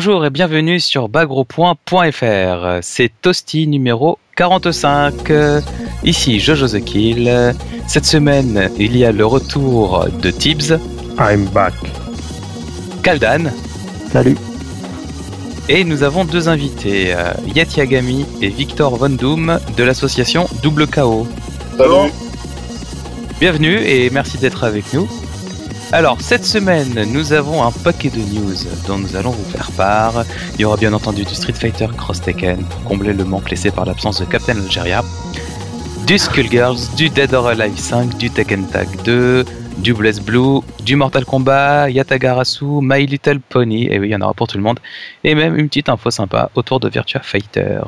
Bonjour et bienvenue sur bagropoint.fr. C'est Toasty numéro 45. Ici Jojo The Kill. Cette semaine, il y a le retour de Tibbs. I'm back. Kaldan. Salut. Et nous avons deux invités, euh, Yati Agami et Victor Von Doom de l'association Double KO. Salut. Bienvenue et merci d'être avec nous. Alors, cette semaine, nous avons un paquet de news dont nous allons vous faire part. Il y aura bien entendu du Street Fighter Cross Tekken pour combler le manque laissé par l'absence de Captain Algeria, du Skullgirls, du Dead or Alive 5, du Tekken Tag 2, du Blaze Blue, du Mortal Kombat, Yatagarasu, My Little Pony, et oui, il y en aura pour tout le monde, et même une petite info sympa autour de Virtua Fighter,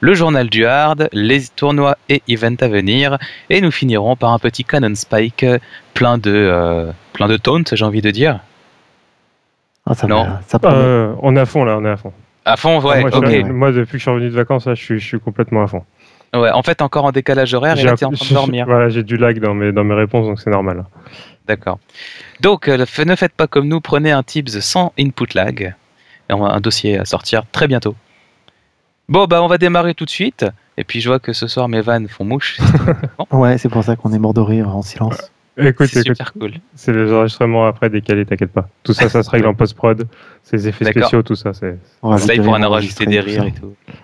le journal du hard, les tournois et events à venir, et nous finirons par un petit Canon Spike plein de, euh, plein de taunts, j'ai envie de dire. Ah, ça Non. ça. Euh, on est à fond là, on est à fond. À fond, ouais, moi, depuis que je suis revenu de vacances, là, je, suis, je suis complètement à fond. Ouais, en fait, encore en décalage horaire, et J'ai là, t'es en train de j'ai- dormir. Voilà, j'ai du lag dans mes, dans mes réponses, donc c'est normal. D'accord. Donc, euh, ne faites pas comme nous, prenez un Tips sans input lag. Et on a un dossier à sortir très bientôt. Bon, bah, on va démarrer tout de suite. Et puis, je vois que ce soir, mes vannes font mouche. Ouais, c'est pour ça qu'on est mort de rire en silence. Écoute, C'est écoute, super cool. c'est les enregistrements après décalés, t'inquiète pas. Tout ça, ça se règle en post-prod. C'est les effets spéciaux, tout ça. C'est... On va Ça, il rajouter pourra en rajouter des rires et tout. Ouais.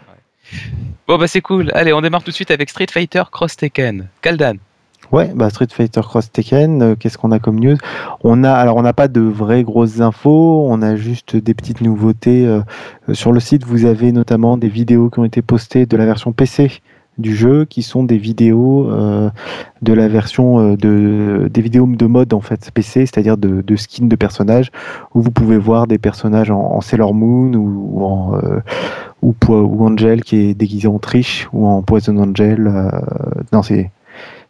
Bon, bah, c'est cool. Allez, on démarre tout de suite avec Street Fighter Cross Tekken. Kaldan. Ouais, bah Street Fighter Cross Tekken, euh, qu'est-ce qu'on a comme news? On a alors on n'a pas de vraies grosses infos, on a juste des petites nouveautés euh, euh, sur le site. Vous avez notamment des vidéos qui ont été postées de la version PC du jeu, qui sont des vidéos de la version de des vidéos de mode en fait PC, c'est-à-dire de, skins de personnages où vous pouvez voir des personnages en, Sailor Moon ou, en ou, ou Angel qui est déguisé en Triche ou en Poison Angel. non, c'est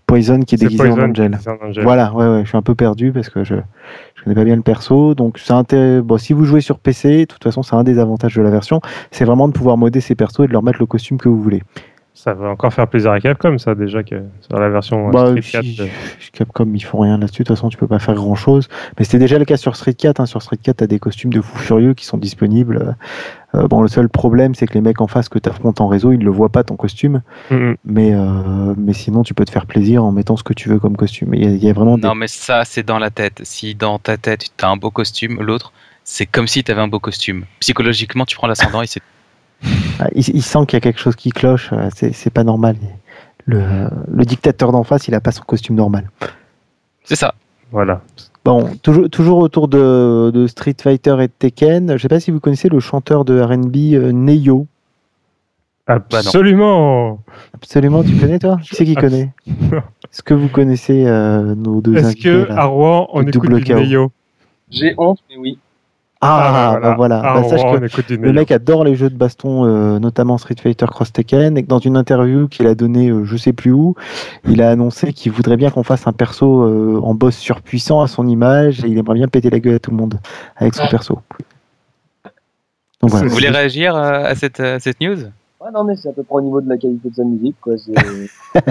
Poison qui est déguisé en Angel. Voilà, ouais, ouais, je suis un peu perdu parce que je, je connais pas bien le perso. Donc, c'est. Bon, si vous jouez sur PC, de toute façon, c'est un des avantages de la version, c'est vraiment de pouvoir modder ces persos et de leur mettre le costume que vous voulez. Ça va encore faire plaisir à Capcom, ça, déjà, que sur la version euh, Bah, Street si- 4. euh, Capcom, ils font rien là-dessus. De toute façon, tu peux pas faire grand-chose. Mais c'était déjà le cas sur Street 4. hein. Sur Street 4, t'as des costumes de fous furieux qui sont disponibles. Euh, bon, le seul problème, c'est que les mecs en face que t'affrontes en réseau, ils le voient pas ton costume. Mais, euh, mais sinon, tu peux te faire plaisir en mettant ce que tu veux comme costume. Il y y a vraiment des Non, mais ça, c'est dans la tête. Si dans ta tête, tu as un beau costume, l'autre, c'est comme si tu avais un beau costume. Psychologiquement, tu prends l'ascendant et c'est. Ah, il, il sent qu'il y a quelque chose qui cloche, euh, c'est pas normal. Le, le dictateur d'en face, il a pas son costume normal. C'est ça. Voilà. Bon, toujours, toujours autour de, de Street Fighter et de Tekken, je sais pas si vous connaissez le chanteur de R&B euh, Neyo. Absolument Absolument, tu connais toi? Qui c'est qui connaît? Est-ce que vous connaissez euh, nos deux Est-ce que là? À Rouen, on écoute du. Neyo? J'ai honte, mais oui. Ah, bah voilà. À Bah, sache que Le mec adore les jeux de baston, euh, notamment Street Fighter Cross Tekken, et que dans une interview qu'il a donnée, euh, je sais plus où, il a annoncé qu'il voudrait bien qu'on fasse un perso euh, en boss surpuissant à son image, et il aimerait bien péter la gueule à tout le monde avec son perso. Donc voilà. Vous voulez réagir à cette, à cette news? Ouais, non, mais c'est à peu près au niveau de la qualité de sa musique, quoi.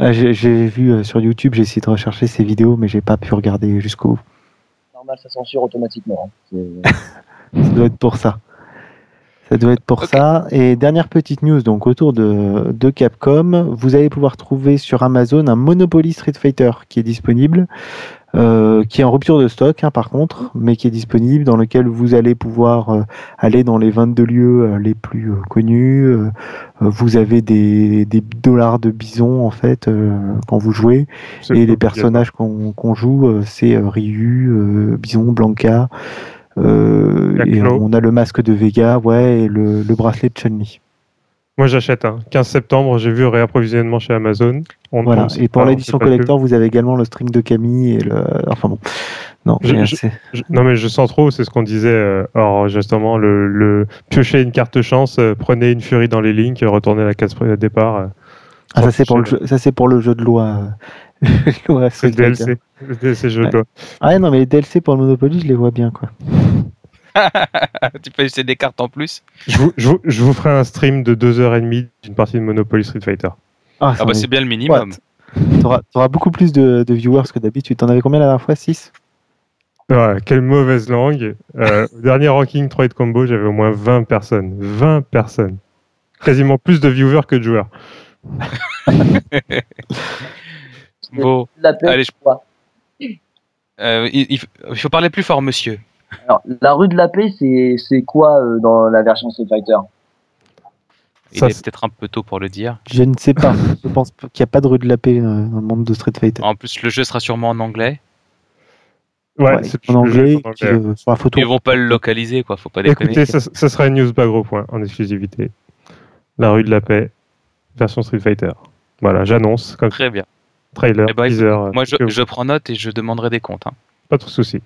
Ah, J'ai j'ai vu euh, sur YouTube, j'ai essayé de rechercher ses vidéos, mais j'ai pas pu regarder jusqu'au bout. Normal, ça censure automatiquement. hein. C'est- Ça doit être pour ça. Ça doit être pour ça. Et dernière petite news, donc autour de, de Capcom, vous allez pouvoir trouver sur Amazon un Monopoly Street Fighter qui est disponible, euh, qui est en rupture de stock hein, par contre, mais qui est disponible, dans lequel vous allez pouvoir euh, aller dans les 22 lieux euh, les plus euh, connus. Vous avez des, des dollars de bison en fait euh, quand vous jouez. Et les personnages qu'on joue, euh, c'est Ryu, euh, Bison, Blanca. euh, et on a le masque de Vega, ouais, et le, le bracelet de Chun-Li. Moi, j'achète. Hein. 15 septembre, j'ai vu réapprovisionnement chez Amazon. On Voilà. Et pour l'édition collector, vous avez également le string de Camille et le. Enfin bon. Non, Je- non, mais je sens trop, c'est ce qu'on disait. Euh, or, justement, le, le piocher une carte chance, euh, prenez une furie dans les links, retournez la case de départ. euh, Ah, ça c'est pour le jeu, ça c'est pour le jeu de loi. loi C'est le. DLC. Le DLC, je Ouais. dois. Ah ouais, non, mais les DLC pour le Monopoly, je les vois bien quoi. Tu peux acheter des cartes en plus Je vous, je, vous, je vous ferai un stream de 2h30 d'une partie de Monopoly Street Fighter. Ah, Ah bah c'est bien le minimum. T'auras t'auras beaucoup plus de, de viewers que d'habitude. T'en avais combien la dernière fois? 6 Ouais, quelle mauvaise langue. Euh, au dernier ranking 3 de combo, j'avais au moins 20 personnes. 20 personnes. Quasiment plus de viewers que de joueurs. Bon, Allez, je- euh, il faut parler plus fort, monsieur. Alors, la rue de la paix, c'est c'est quoi euh, dans la version Street Fighter? Il Ça, est peut-être un peu tôt pour le dire. Je ne sais pas. Je pense qu'il n'y a pas de rue de la paix euh, dans le monde de Street Fighter. En plus, le jeu sera sûrement en anglais. Ouais, Ouais, c'est en anglais, anglais. euh, sur la photo. Ils vont pas le localiser, quoi. Faut pas déconner. Écoutez, ça, ça sera une news pas gros point en exclusivité. La rue de la paix, version Street Fighter. Voilà, j'annonce comme Très bien. trailer, Eh ben, teaser. Moi, je, que- je prends note et je demanderai des comptes. hein. Pas de soucis.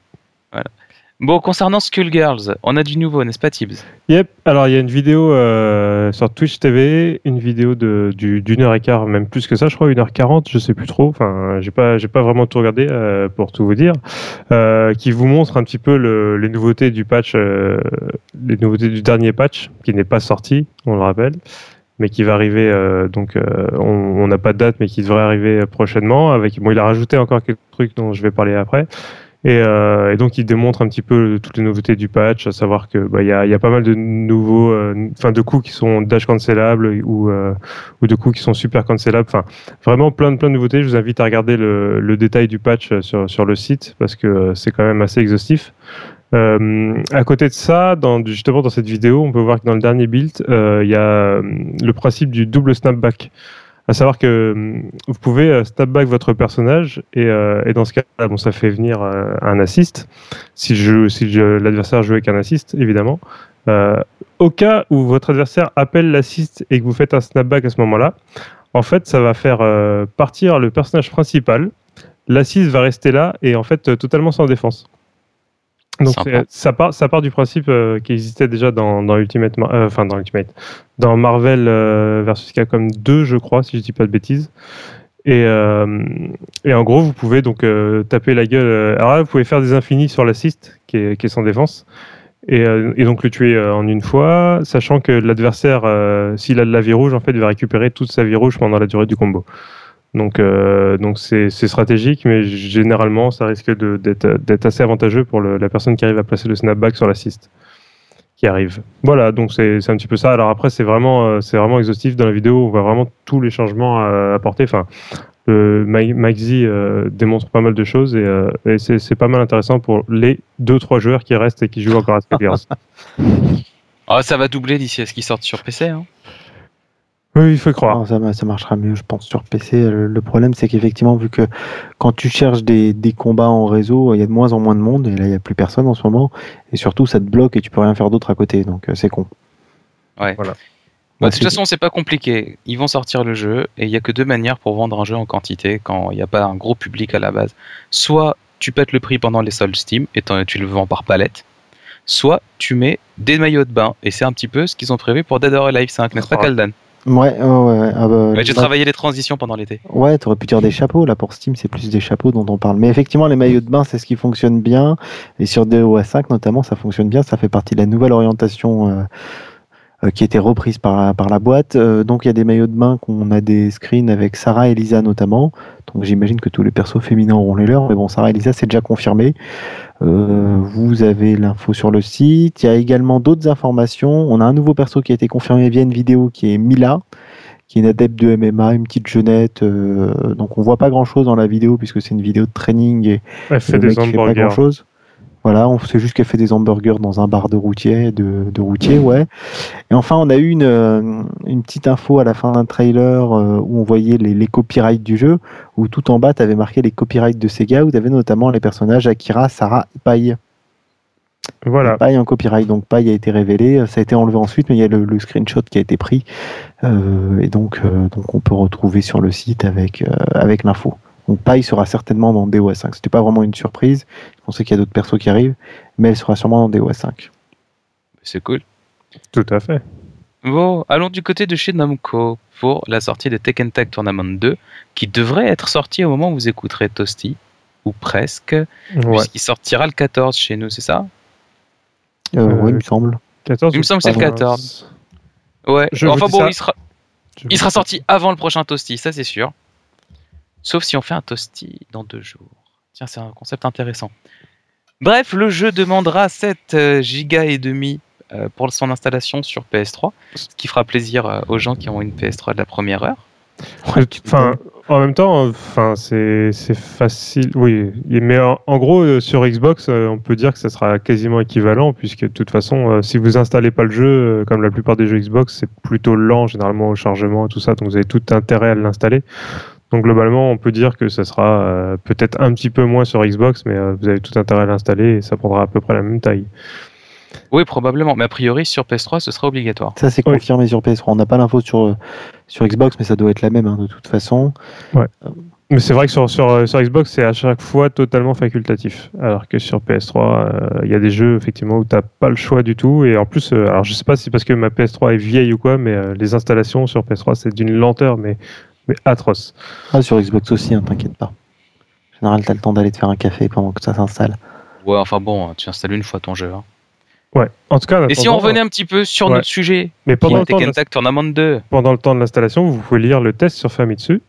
Bon, concernant Skullgirls, on a du nouveau, n'est-ce pas, Tibbs? Yep, alors il y a une vidéo euh, sur Twitch TV, une vidéo d'une heure et quart, même plus que ça, je crois, une heure quarante, je sais plus trop. Enfin, j'ai pas, pas vraiment tout regardé euh, pour tout vous dire, euh, qui vous montre un petit peu le- les nouveautés du patch, les nouveautés du dernier patch, qui n'est pas sorti, on le rappelle, mais qui va arriver. donc, on on n'a pas de date, mais qui devrait arriver prochainement. Avec, bon, il a rajouté encore quelques trucs dont je vais parler après. Et, euh, et donc il démontre un petit peu toutes les nouveautés du patch, à savoir que bah, y, a, y a pas mal de nouveaux, euh, enfin de coups qui sont dash cancellables ou euh, ou de coups qui sont super cancellables. Enfin vraiment plein de plein de nouveautés. Je vous invite à regarder le, le détail du patch sur sur le site parce que euh, c'est quand même assez exhaustif. Euh, à côté de ça, dans, justement dans cette vidéo, on peut voir que dans le dernier build, euh, il y a euh, le principe du double snapback. À savoir que hum, vous pouvez euh, snapback votre personnage et, euh, et dans ce cas-là, bon, ça fait venir euh, un assist. Si, si l'adversaire joue avec un assist, évidemment. Euh, au cas où votre adversaire appelle l'assist et que vous faites un snapback à ce moment-là, en fait, ça va faire euh, partir le personnage principal. L'assist va rester là et en fait euh, totalement sans défense. Donc ça part, ça part du principe euh, qui existait déjà dans, dans Ultimate, euh, enfin dans Ultimate, dans Marvel euh, versus Capcom 2, je crois, si je dis pas de bêtises. Et, euh, et en gros, vous pouvez donc taper la gueule. alors là, vous pouvez faire des infinis sur l'assist qui est, qui est sans défense. Et, et donc le tuer en une fois, sachant que l'adversaire, s'il a de la vie rouge, en fait, va récupérer toute sa vie rouge pendant la durée du combo. Donc, euh, donc c'est stratégique, mais généralement, ça risque d'être assez avantageux pour la personne qui arrive à placer le snapback sur l'assist qui arrive. Voilà, donc c'est un petit peu ça. Alors après, c'est vraiment, euh, c'est vraiment exhaustif dans la vidéo. On voit vraiment tous les changements à apporter. Enfin, Z euh, démontre pas mal de choses et, euh, c'est pas mal intéressant pour les 2-3 joueurs qui restent et qui jouent encore à Skullgirls. Ah, ça va doubler d'ici à ce qu'ils sortent sur PC. Hein. Oui, il faut croire. Non, ça, ça marchera mieux, je pense, sur PC. Le, le problème, c'est qu'effectivement, vu que quand tu cherches des, des combats en réseau, il y a de moins en moins de monde, et là, il n'y a plus personne en ce moment, et surtout, ça te bloque et tu peux rien faire d'autre à côté, donc euh, c'est con. Ouais. Voilà. Bah, de toute façon, c'est pas compliqué. Ils vont sortir le jeu et il y a que deux manières pour vendre un jeu en quantité quand il n'y a pas un gros public à la base. Soit tu pètes le prix pendant les soldes Steam et tu le vends par palette, soit tu mets des maillots de bain et c'est un petit peu ce qu'ils ont prévu pour Dead or Alive 5, n'est-ce pas. Kaldan? Ouais, ouais, ouais. ah bah, Ouais, J'ai bah, travaillé les transitions pendant l'été. Ouais, t'aurais pu dire des chapeaux, là, pour Steam, c'est plus des chapeaux dont on parle. Mais effectivement, les maillots de bain, c'est ce qui fonctionne bien, et sur DOA 5, notamment, ça fonctionne bien, ça fait partie de la nouvelle orientation euh, qui a été reprise par, par la boîte. Euh, donc, il y a des maillots de bain qu'on a des screens avec Sarah et Lisa, notamment. Donc, j'imagine que tous les persos féminins auront les leurs, mais bon, Sarah et Lisa, c'est déjà confirmé. Euh, vous avez l'info sur le site. Il y a également d'autres informations. On a un nouveau perso qui a été confirmé via une vidéo qui est Mila, qui est une adepte de MMA, une petite jeunette. euh, donc on voit pas grand chose dans la vidéo puisque c'est une vidéo de training et Elle fait le des mec fait pas grand chose. Voilà, on sait juste qu'elle fait des hamburgers dans un bar de routier, de, de routier, ouais. Et enfin, on a eu une, euh, une petite info à la fin d'un trailer euh, où on voyait les, les copyrights du jeu, où tout en bas, tu avais marqué les copyrights de Sega, où tu avais notamment les personnages Akira, Sarah et Pai. Voilà. Pai en copyright, donc Pai a été révélé, ça a été enlevé ensuite, mais il y a le, le screenshot qui a été pris, euh, et donc, euh, donc on peut retrouver sur le site avec, euh, avec l'info. Donc Pai sera certainement dans DOS 5. C'était pas vraiment une surprise, je pensais qu'il y a d'autres persos qui arrivent, mais elle sera sûrement dans DOS 5. C'est cool. Tout à fait. Bon, allons du côté de chez Namco pour la sortie de Tekken Tag Tournament 2 qui devrait être sortie au moment où vous écouterez Toasty, ou presque, Ouais. puisqu'il sortira le 14 chez nous, c'est ça? Euh, Euh, oui, il me semble. 14 Il me semble que c'est le pardon. 14. Ouais, Je enfin bon, ça. il sera, il sera sorti avant le prochain Toasty, ça c'est sûr. Sauf si on fait un Toasty dans deux jours. Tiens, c'est un concept intéressant. Bref, le jeu demandera 7 gigas et demi euh, pour son installation sur PS3, ce qui fera plaisir euh, aux gens qui ont une PS3 de la première heure. Enfin, en même temps, enfin, c'est facile. Oui, mais en, en gros, euh, sur Xbox, euh, on peut dire que ça sera quasiment équivalent, puisque de toute façon, euh, si vous installez pas le jeu, euh, comme la plupart des jeux Xbox, c'est plutôt lent généralement au chargement et tout ça, donc vous avez tout intérêt à l'installer. Donc globalement, on peut dire que ça sera euh, peut-être un petit peu moins sur Xbox, mais euh, vous avez tout intérêt à l'installer et ça prendra à peu près la même taille. Oui, probablement, mais a priori sur PS3, ce sera obligatoire. Ça, c'est Oui. confirmé sur PS3. On n'a pas l'info sur, euh, sur Xbox, mais ça doit être la même hein, de toute façon. Mais c'est vrai que sur, sur, sur Xbox, c'est à chaque fois totalement facultatif. Alors que sur PS3, euh, il y a des jeux effectivement où tu n'as pas le choix du tout. Et en plus, euh, alors je sais pas si c'est parce que ma PS3 est vieille ou quoi, mais euh, les installations sur PS3, c'est d'une lenteur, mais, mais atroce. Ah, sur Xbox aussi, hein, t'inquiète pas. En général, t'as le temps d'aller te faire un café pendant que ça s'installe. Ouais, enfin bon, tu installes une fois ton jeu. hein. Ouais. En tout cas, en Et si on revenait un petit peu sur Ouais. notre sujet, mais qui pendant le, temps de Tekken l'ins- Tag Tournament 2, pendant le temps de l'installation, vous pouvez lire le test sur Famitsu.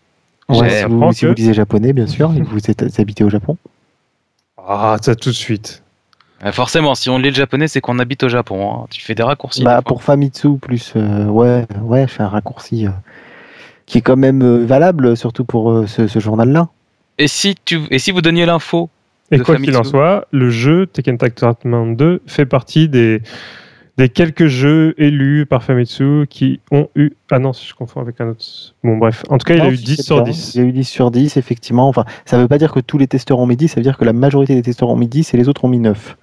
Ouais, si vous, si que- vous lisez japonais, bien sûr, et que vous êtes habitez au Japon. Ah, ça tout de suite. euh, forcément, si on lit le japonais, c'est qu'on habite au Japon. hein. Tu fais des raccourcis. Bah, pour Famitsu, plus. euh, ouais, ouais, je fais un raccourci euh, qui est quand même euh, valable, surtout pour euh, ce, ce journal-là. Et si tu, et si vous donniez l'info, Et quoi qu'il en soit, le jeu Tekken Tag Tournament 2 fait partie des, des quelques jeux élus par Famitsu qui ont eu. Ah non, je confonds avec un autre. Bon, bref. En tout cas, il a eu si 10 c'est sur bien. 10. Il y a eu 10 sur 10, effectivement. Enfin, ça veut pas dire que tous les testeurs ont mis 10, ça veut dire que la majorité des testeurs ont mis 10 et les autres ont mis 9.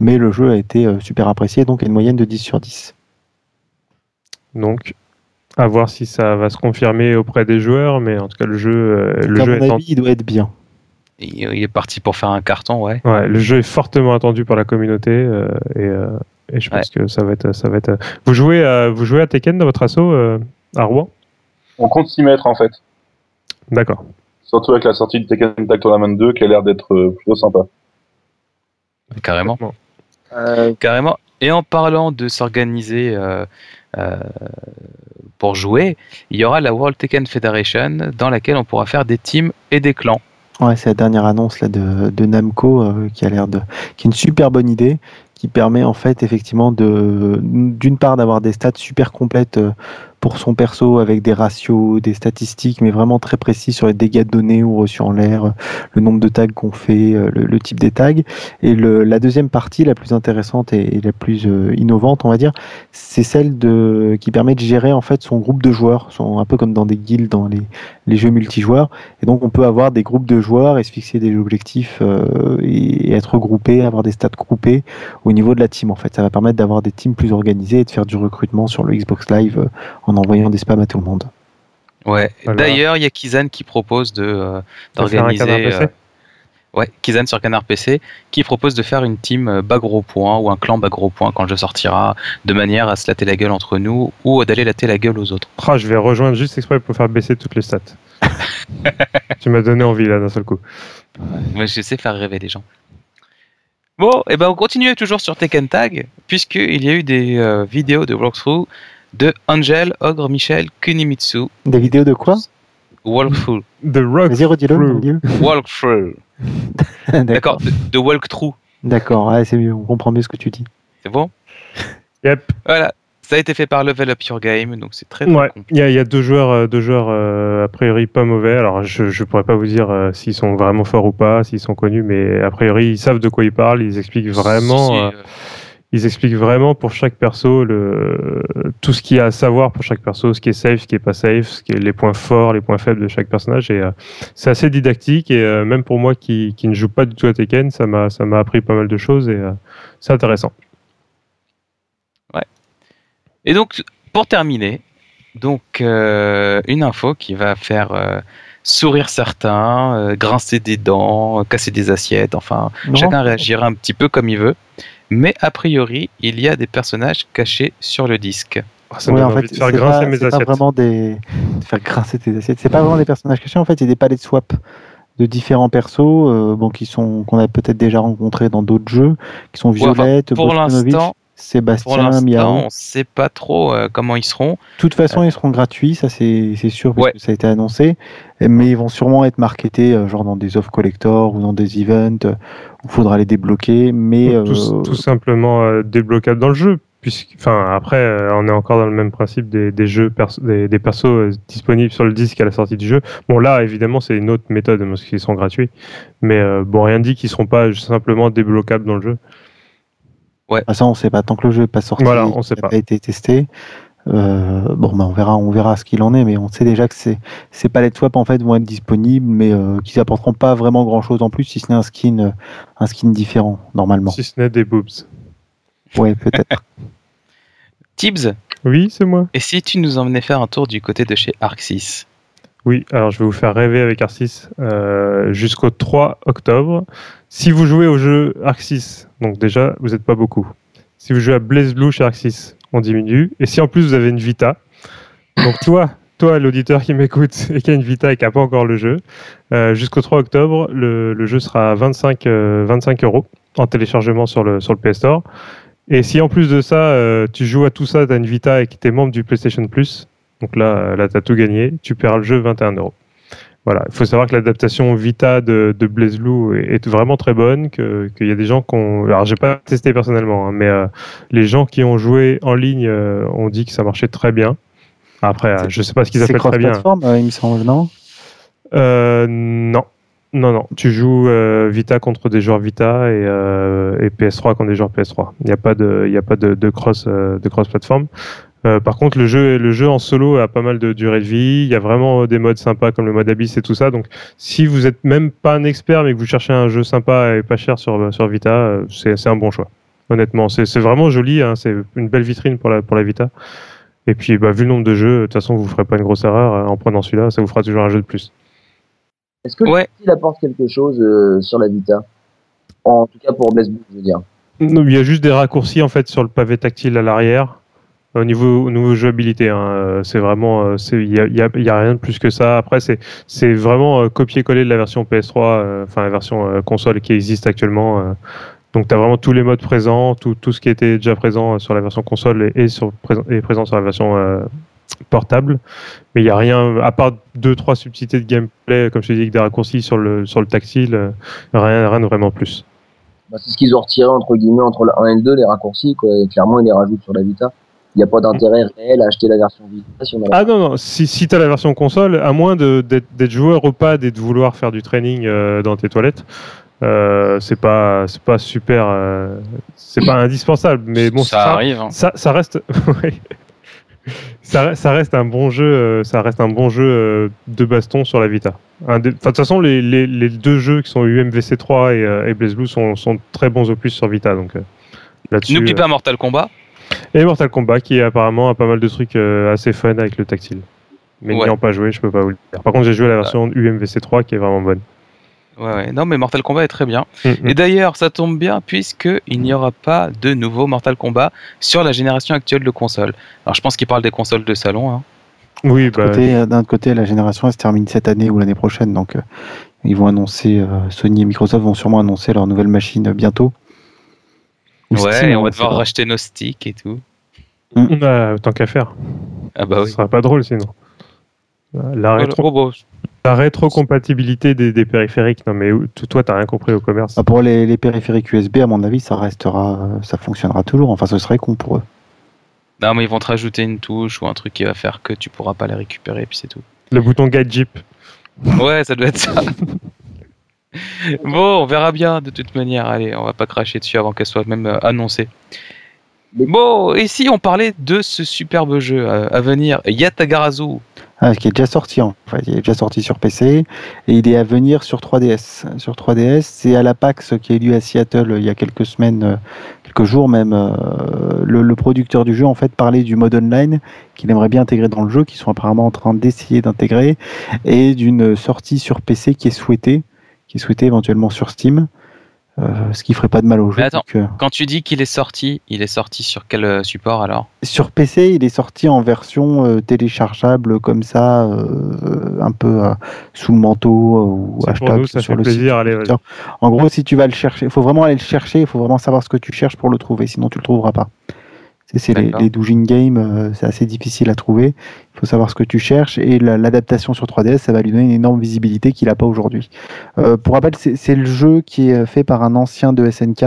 Mais le jeu a été euh, super apprécié, donc il y a une moyenne de 10 sur 10. Donc, à voir si ça va se confirmer auprès des joueurs, mais en tout cas, le jeu, euh, le à jeu, mon est, avis, il doit être bien. il est parti pour faire un carton, ouais. ouais, le jeu est fortement attendu par la communauté euh, et, euh, et je pense que ça va être. Ça va être... Vous, jouez à, vous jouez à Tekken dans votre assaut euh, à Rouen? On compte s'y mettre en fait. D'accord. Surtout avec la sortie de Tekken Tag Tournament 2 qui a l'air d'être plutôt sympa. Carrément. Euh, Carrément. Et en parlant de s'organiser euh, euh, jouer, il y aura la World Tekken Federation dans laquelle on pourra faire des teams et des clans. Ouais, c'est la dernière annonce là, de, de Namco euh, qui a l'air de. qui est une super bonne idée, qui permet en fait effectivement de d'une part d'avoir des stats super complètes euh, pour son perso avec des ratios, des statistiques, mais vraiment très précis sur les dégâts donnés ou reçus en l'air, le nombre de tags qu'on fait, euh, le, type des tags. Et la deuxième partie, la plus intéressante et, la plus euh, innovante, on va dire, c'est celle de qui permet de gérer en fait son groupe de joueurs, son, un peu comme dans des guildes, dans les, jeux multijoueurs. Et donc, on peut avoir des groupes de joueurs et se fixer des objectifs euh, et, être regroupés, avoir des stats groupés au niveau de la team. En fait, ça va permettre d'avoir des teams plus organisés et de faire du recrutement sur le Xbox Live euh, en envoyant des spams à tout le monde. Ouais. Voilà. D'ailleurs, il y a Kizan qui propose de euh, De faire un d'organiser. canard PC euh, ouais, Kizan sur Canard PC qui propose de faire une team euh, bas gros point ou un clan bas gros point quand jeu sortira, de manière à se latter la gueule entre nous ou d'aller latter la gueule aux autres. Ah, je vais rejoindre juste exprès pour faire baisser toutes les stats. tu m'as donné envie là d'un seul coup. Moi, je sais faire rêver les gens. Bon, et ben on continue toujours sur Tekken Tag, puisqu'il y a eu des euh, vidéos de walkthrough de Angel, Ogre, Michel, Kunimitsu. Des vidéos de quoi? Walkthrough. The Rock. Vas-y, redis-le. Walkthrough. D'accord, de, walkthrough. D'accord, ouais, c'est mieux, on comprend mieux ce que tu dis. C'est bon? Yep. Voilà. Ça a été fait par Level Up Your Game, donc c'est très très Ouais, compliqué. il y a, il y a deux joueurs, euh, deux joueurs euh, a priori pas mauvais. Alors je je pourrais pas vous dire euh, s'ils sont vraiment forts ou pas, s'ils sont connus, mais a priori ils savent de quoi ils parlent. Ils expliquent vraiment, Si, si, euh, euh, ils expliquent vraiment pour chaque perso le tout ce qu'il y a à savoir pour chaque perso, ce qui est safe, ce qui est pas safe, ce qui est les points forts, les points faibles de chaque personnage. Et euh, c'est assez didactique et euh, même pour moi qui qui ne joue pas du tout à Tekken, ça m'a ça m'a appris pas mal de choses et euh, c'est intéressant. Et donc, pour terminer, donc euh, une info qui va faire euh, sourire certains, euh, grincer des dents, casser des assiettes, enfin, Non chacun réagira un petit peu comme il veut. Mais a priori, il y a des personnages cachés sur le disque. Ah, ça me Ouais, en fait, de faire c'est grincer pas, mes pas assiettes. vraiment des. de faire grincer tes assiettes. C'est pas vraiment des personnages cachés, en fait, c'est des palettes de swap de différents persos euh, bon, qui sont qu'on a peut-être déjà rencontrés dans d'autres jeux, qui sont Ouais, enfin, violettes, Pour l'instant, Sébastien, l'instant, Miao. on sait pas trop euh, comment ils seront. De toute façon, ils seront gratuits, ça c'est c'est sûr, parce Ouais. que ça a été annoncé. Mais ils vont sûrement être marketés, euh, genre dans des offres collector ou dans des events euh, où il faudra les débloquer. Mais tout, euh, tout simplement euh, débloquable dans le jeu. Puisque, enfin, après, euh, on est encore dans le même principe des, des jeux, perso- des, des persos euh, disponibles sur le disque à la sortie du jeu. Bon, là, évidemment, c'est une autre méthode parce qu'ils sont gratuits. Mais euh, bon, rien dit qu'ils seront pas simplement débloquables dans le jeu. Ah, ça, on sait pas. Tant que le jeu n'est pas sorti, Voilà, on sait pas. pas été testé. euh, bon, bah, on verra, on verra ce qu'il en est, mais on sait déjà que ces, ces palettes swap en fait vont être disponibles, mais euh, qu'ils apporteront pas vraiment grand chose en plus, si ce n'est un skin, euh, un skin différent normalement. Si ce n'est des boobs. Ouais, peut-être. Tibbs, Oui, c'est moi. et si tu nous emmenais faire un tour du côté de chez Arxis? Oui, alors je vais vous faire rêver avec Arc6 euh, jusqu'au 3 octobre. Si vous jouez au jeu Arc6, donc déjà, vous n'êtes pas beaucoup. Si vous jouez à Blaze Blue chez Arc6, on diminue. Et si en plus vous avez une Vita, donc toi, toi l'auditeur qui m'écoute et qui a une Vita et qui n'a pas encore le jeu, euh, jusqu'au 3 octobre, le, jeu sera à 25, euh, 25 euros en téléchargement sur le, sur le PS Store. Et si en plus de ça, tu joues à tout ça, tu as une Vita et que tu es membre du PlayStation Plus, donc là, euh, là tu as tout gagné, tu paieras le jeu 21 euros. Voilà, il faut savoir que l'adaptation Vita de, de Blaze Blue est, vraiment très bonne, que- qu'il y a des gens qui ont... Alors j'ai pas testé personnellement, hein, mais euh, les gens qui ont joué en ligne euh, ont dit que ça marchait très bien. Après, C'est- je sais pas ce qu'ils C'est appellent très bien. cross-platform, euh, il me semble, non? Euh, non. Non, non. Tu joues Vita contre des joueurs Vita et, euh, et PS3 contre des joueurs PS3. Il n'y a pas de, il y a pas de, de cross, de cross. Euh, par contre, le jeu, le jeu en solo a pas mal de durée de vie. Il y a vraiment des modes sympas comme le mode Abyss et tout ça. Donc, si vous êtes même pas un expert mais que vous cherchez un jeu sympa et pas cher sur, sur Vita, euh, c'est c'est un bon choix. Honnêtement, c'est c'est vraiment joli. hein. C'est une belle vitrine pour la, pour la Vita. Et puis, bah, vu le nombre de jeux, de toute façon, vous ferez pas une grosse erreur euh, en prenant celui-là. Ça vous fera toujours un jeu de plus. Est-ce que Ouais. il apporte quelque chose euh, sur la Vita? En tout cas pour Blaze Blue, je veux dire. Non, Il y a juste des raccourcis en fait sur le pavé tactile à l'arrière. Au niveau, au jouabilité, hein, euh, c'est vraiment, euh, il y a, y a- rien de plus que ça. Après, c'est, vraiment euh, copier-coller de la version PS3, euh, enfin la version console qui existe actuellement. donc, tu as vraiment tous les modes présents, tout, ce qui était déjà présent sur la version console et, sur, présent, sur la version portable. Mais il n'y a rien, à part deux, trois subtilités de gameplay, comme je te dis, avec des raccourcis sur le, sur le tactile, rien, rien de vraiment plus. Bah, c'est ce qu'ils ont retiré entre guillemets entre le 1 et le 2, les raccourcis. Clairement, ils les rajoutent sur la Vita. Il n'y a pas d'intérêt réel à acheter la version Vita si on a la Ah non, non, si, si tu as la version console, à moins de- d'être joueur au pad et de vouloir faire du training euh, dans tes toilettes, euh, c'est pas, c'est pas super, euh, c'est pas indispensable. Mais bon, ça arrive. hein. ça, ça reste, ça, ça reste un bon jeu, euh, ça reste un bon jeu euh, de baston sur la Vita. De toute façon, les, les, les deux jeux qui sont UMVC 3 et, et Blaze Blue sont, sont très bons au plus sur Vita, donc là-dessus. N'oublie pas Mortal Kombat. Et Mortal Kombat qui apparemment a pas mal de trucs euh, assez fun avec le tactile. Mais Ouais. n'ayant pas joué, je peux pas vous le dire. Par contre, j'ai joué à la version UMVC 3 qui est vraiment bonne. Ouais, ouais. Non, mais Mortal Kombat est très bien. Mm, Et d'ailleurs, ça tombe bien puisque il n'y aura pas de nouveau Mortal Kombat sur la génération actuelle de consoles. Alors, je pense qu'il parle des consoles de salon. Hein. mm. Oui, bah, Côté, euh, D'un autre côté, la génération elle se termine cette année ou l'année prochaine, donc euh, ils vont annoncer, euh, Sony et Microsoft vont sûrement annoncer leur nouvelle machine bientôt. Ou Ouais, Steam, et on va hein, devoir c'est racheter nos sticks et tout. bah, tant qu'à faire. Ah bah Ce oui. sera pas drôle sinon. La, rétro- Oh, bon, la rétrocompatibilité des, des périphériques, non mais toi t'as rien compris au commerce. Ah, Pour les, les périphériques USB, à mon avis, ça restera, euh, ça fonctionnera toujours. Enfin, ce serait con pour eux. Non, mais ils vont te rajouter une touche ou un truc qui va faire que tu pourras pas les récupérer, puis c'est tout. Le bouton Guide Jeep. Ouais, ça doit être ça. bon, on verra bien de toute manière. Allez, on va pas cracher dessus avant qu'elle soit même euh, annoncée. Bon, et si on parlait de ce superbe jeu euh, à venir, Yatagarazu Ah, qui est déjà sorti en. Il est déjà sorti sur PC et il est à venir sur 3DS. Sur 3DS, c'est à la PAX qui eu lieu à Seattle il y a quelques semaines, euh, quelques jours même. le, le producteur du jeu en fait parlait du mode online qu'il aimerait bien intégrer dans le jeu, qu'ils sont apparemment en train d'essayer d'intégrer, et d'une sortie sur PC qui est souhaitée, qui est souhaitée éventuellement sur Steam. euh, ce qui ferait pas de mal au jeu. Mais attends. donc, euh, Quand tu dis qu'il est sorti, il est sorti sur quel euh, support alors? Sur PC, il est sorti en version euh, téléchargeable comme ça, euh, un peu euh, sous le manteau euh, ou C'est pour achetable nous, ça sur fait le plaisir, allez. En gros, si tu vas le chercher, il faut vraiment aller le chercher, il faut vraiment savoir ce que tu cherches pour le trouver, sinon tu le trouveras pas. C'est les, D'accord. les double game, euh, c'est assez difficile à trouver. Il faut savoir ce que tu cherches et la- l'adaptation sur 3DS, ça va lui donner une énorme visibilité qu'il n'a pas aujourd'hui. Euh, pour rappel, c'est le jeu qui est fait par un ancien de SNK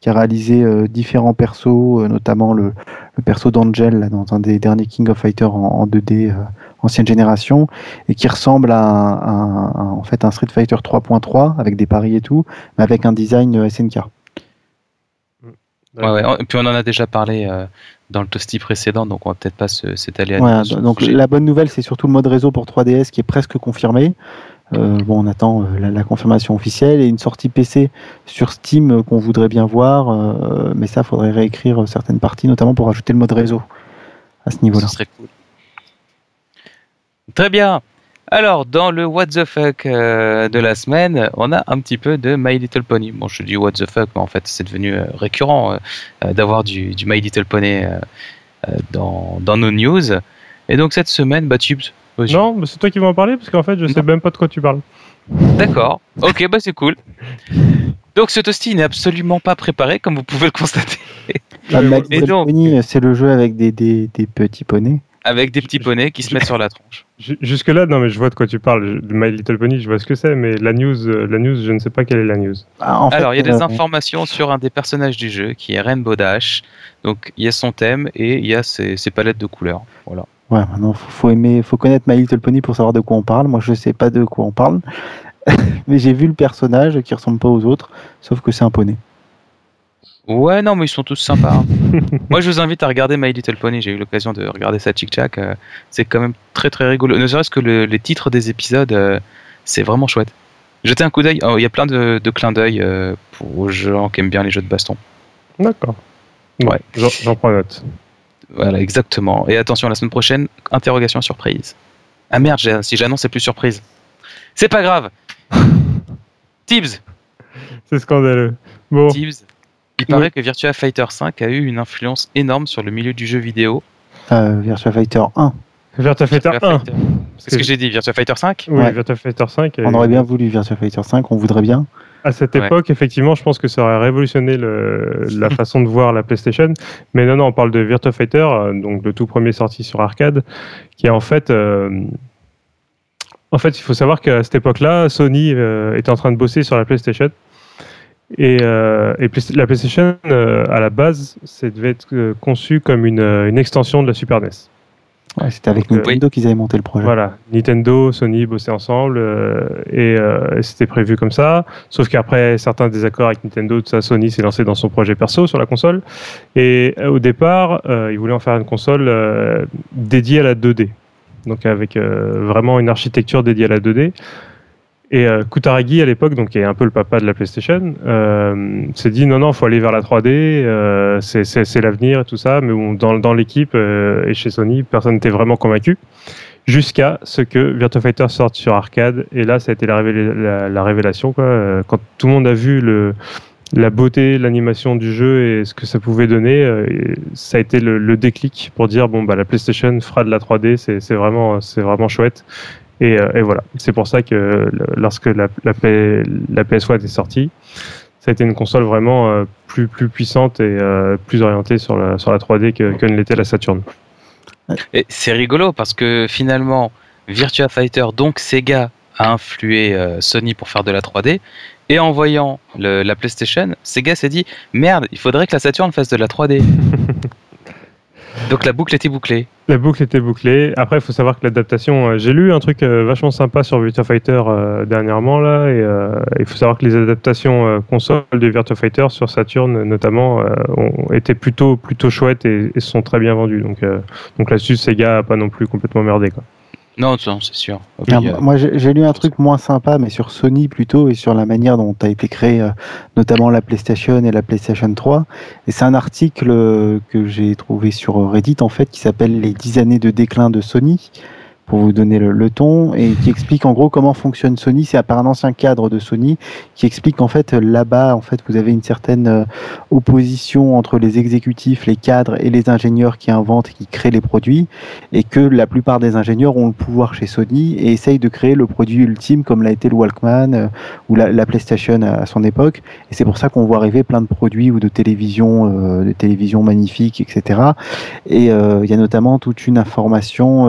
qui a réalisé euh, différents persos, euh, notamment le, le perso d'Angel dans un des derniers King of Fighters en, en 2D euh, ancienne génération et qui ressemble à, un, à un- à, en fait un Street Fighter 3.3 avec des paris et tout, mais avec un design SNK. Ouais, ouais. Et puis on en a déjà parlé euh, dans le toasty précédent, donc on va peut-être pas s'étaler à le donc la bonne nouvelle, c'est surtout le mode réseau pour 3DS qui est presque confirmé. Euh, bon, on attend euh, la, la confirmation officielle et une sortie PC sur Steam qu'on voudrait bien voir, euh, mais ça, faudrait réécrire certaines parties, notamment pour ajouter le mode réseau à ce niveau-là. Ce serait cool. Très bien. Alors, dans le What the fuck euh, de la semaine, on a un petit peu de My Little Pony. Bon, je dis What the fuck, mais en fait, c'est devenu euh, récurrent euh, d'avoir du, du My Little Pony dans, dans nos news. Et donc, cette semaine, bah, Tubes. vas-y. Non, mais c'est toi qui vas en parler parce qu'en fait, je sais Non. même pas de quoi tu parles. D'accord. Ok, bah, c'est cool. Donc, ce toasty n'est absolument pas préparé, comme vous pouvez le constater, Ah, My Et Little donc- Pony, c'est le jeu avec des, des, des petits poneys. Avec des petits poneys qui se mettent sur la tronche. Ju- Jusque-là, non, mais je vois de quoi tu parles. My Little Pony, je vois ce que c'est, mais la news, euh, la news, je ne sais pas quelle est la news. Ah, en fait, Alors, il y a des euh, informations sur un des personnages du jeu qui est Rainbow Dash. Donc, il y a son thème et il y a ses, ses palettes de couleurs. Voilà. Ouais, maintenant, faut, faut aimer, faut connaître My Little Pony pour savoir de quoi on parle. Moi, je sais pas de quoi on parle, mais j'ai vu le personnage qui ressemble pas aux autres, sauf que c'est un poney. Ouais, non, mais ils sont tous sympas. hein. Moi, je vous invite à regarder My Little Pony. J'ai eu l'occasion de regarder ça Chick Chack. euh, c'est quand même très très rigolo. Ne serait-ce que le- les titres des épisodes, euh, c'est vraiment chouette. Jetez un coup d'œil. Oh, Il y a plein de, de clins d'œil euh, pour aux gens qui aiment bien les jeux de baston. D'accord. Bon, Ouais. j'en- prends note. Voilà, exactement. Et attention, la semaine prochaine, interrogation surprise. Ah merde, si j'annonce, c'est plus surprise. C'est pas grave. Tibbs, C'est scandaleux. Bon, Tibbs. Il paraît que Virtua Fighter 5 a eu une influence énorme sur le milieu du jeu vidéo. Euh, Virtua Fighter 1. Virtua Fighter Virtua 1. Fighter- C'est ce que j'ai dit, Virtua Fighter 5 Oui, Ouais. Virtua Fighter 5. On aurait bien voulu Virtua Fighter 5, on voudrait bien. À cette Ouais. époque, effectivement, je pense que ça aurait révolutionné le- la façon de voir la PlayStation. Mais non, non, on parle de Virtua Fighter, euh, donc le tout premier sorti sur arcade, qui est en fait. euh, en fait, il faut savoir qu'à cette époque-là, Sony euh, était en train de bosser sur la PlayStation. Et, euh, et la PlayStation, euh, à la base, ça devait être euh, conçu comme une, une extension de la Super NES. Ouais, C'était avec Donc, euh, Nintendo qu'ils avaient monté le projet. Voilà, Nintendo, Sony bossaient ensemble et, et c'était prévu comme ça. Sauf qu'après certains désaccords avec Nintendo, tout ça, Sony s'est lancé dans son projet perso sur la console. Et au départ, ils voulaient en faire une console dédiée à la 2D. Donc avec vraiment une architecture dédiée à la 2D. Et euh, Kutaragi à l'époque, qui est un peu le papa de la PlayStation, euh, s'est dit non non, faut aller vers la 3D, euh, c'est- l'avenir et tout ça. Mais dans, dans l'équipe euh, et chez Sony, personne n'était vraiment convaincu jusqu'à ce que Virtua Fighter sorte sur arcade. Et là, ça a été la, révéla- la- la révélation. Quoi. Euh, Quand tout le monde a vu le, la beauté, l'animation du jeu et ce que ça pouvait donner, ça a été le, déclic pour dire bon, bah, la PlayStation fera de la 3D, c'est c'est vraiment, c'est vraiment chouette. Et, euh, et voilà, c'est pour ça que le- lorsque la, la, P- la PS1 est sortie, ça a été une console vraiment euh, plus, plus puissante et euh, plus orientée sur la, sur la 3D que, que ne l'était la Saturn. Et c'est rigolo parce que finalement, Virtua Fighter, donc Sega, a influé euh, Sony pour faire de la 3D. Et en voyant le- la PlayStation, Sega s'est dit merde, il faudrait que la Saturn fasse de la 3D. donc la boucle était bouclée. La boucle était bouclée. Après, il faut savoir que l'adaptation, euh, j'ai lu un truc euh, vachement sympa sur Virtua Fighter euh, dernièrement là, et il faut savoir que les adaptations consoles de Virtua Fighter sur Saturn notamment ont été plutôt plutôt chouettes et, et sont très bien vendues. Donc donc là-dessus, Sega a pas non plus complètement merdé quoi. Non, non, c'est sûr. Puis, euh, Moi, j'ai lu un truc moins sympa, mais sur Sony plutôt, et sur la manière dont a été créé euh, notamment la PlayStation et la PlayStation 3. Et c'est un article euh, que j'ai trouvé sur Reddit, en fait, qui s'appelle Les 10 années de déclin de Sony. Pour vous donner le, ton, et qui explique en gros comment fonctionne Sony. C'est par un ancien cadre de Sony qui explique qu'en fait là-bas, en fait, vous avez une certaine euh, opposition entre les exécutifs, les cadres et les ingénieurs qui inventent, qui créent les produits, et que la plupart des ingénieurs ont le pouvoir chez Sony et essayent de créer le produit ultime comme l'a été le Walkman euh, ou la, la PlayStation à, son époque. Et c'est pour ça qu'on voit arriver plein de produits ou de télévisions, euh, de télévisions magnifiques, etc. Et il y a notamment toute une information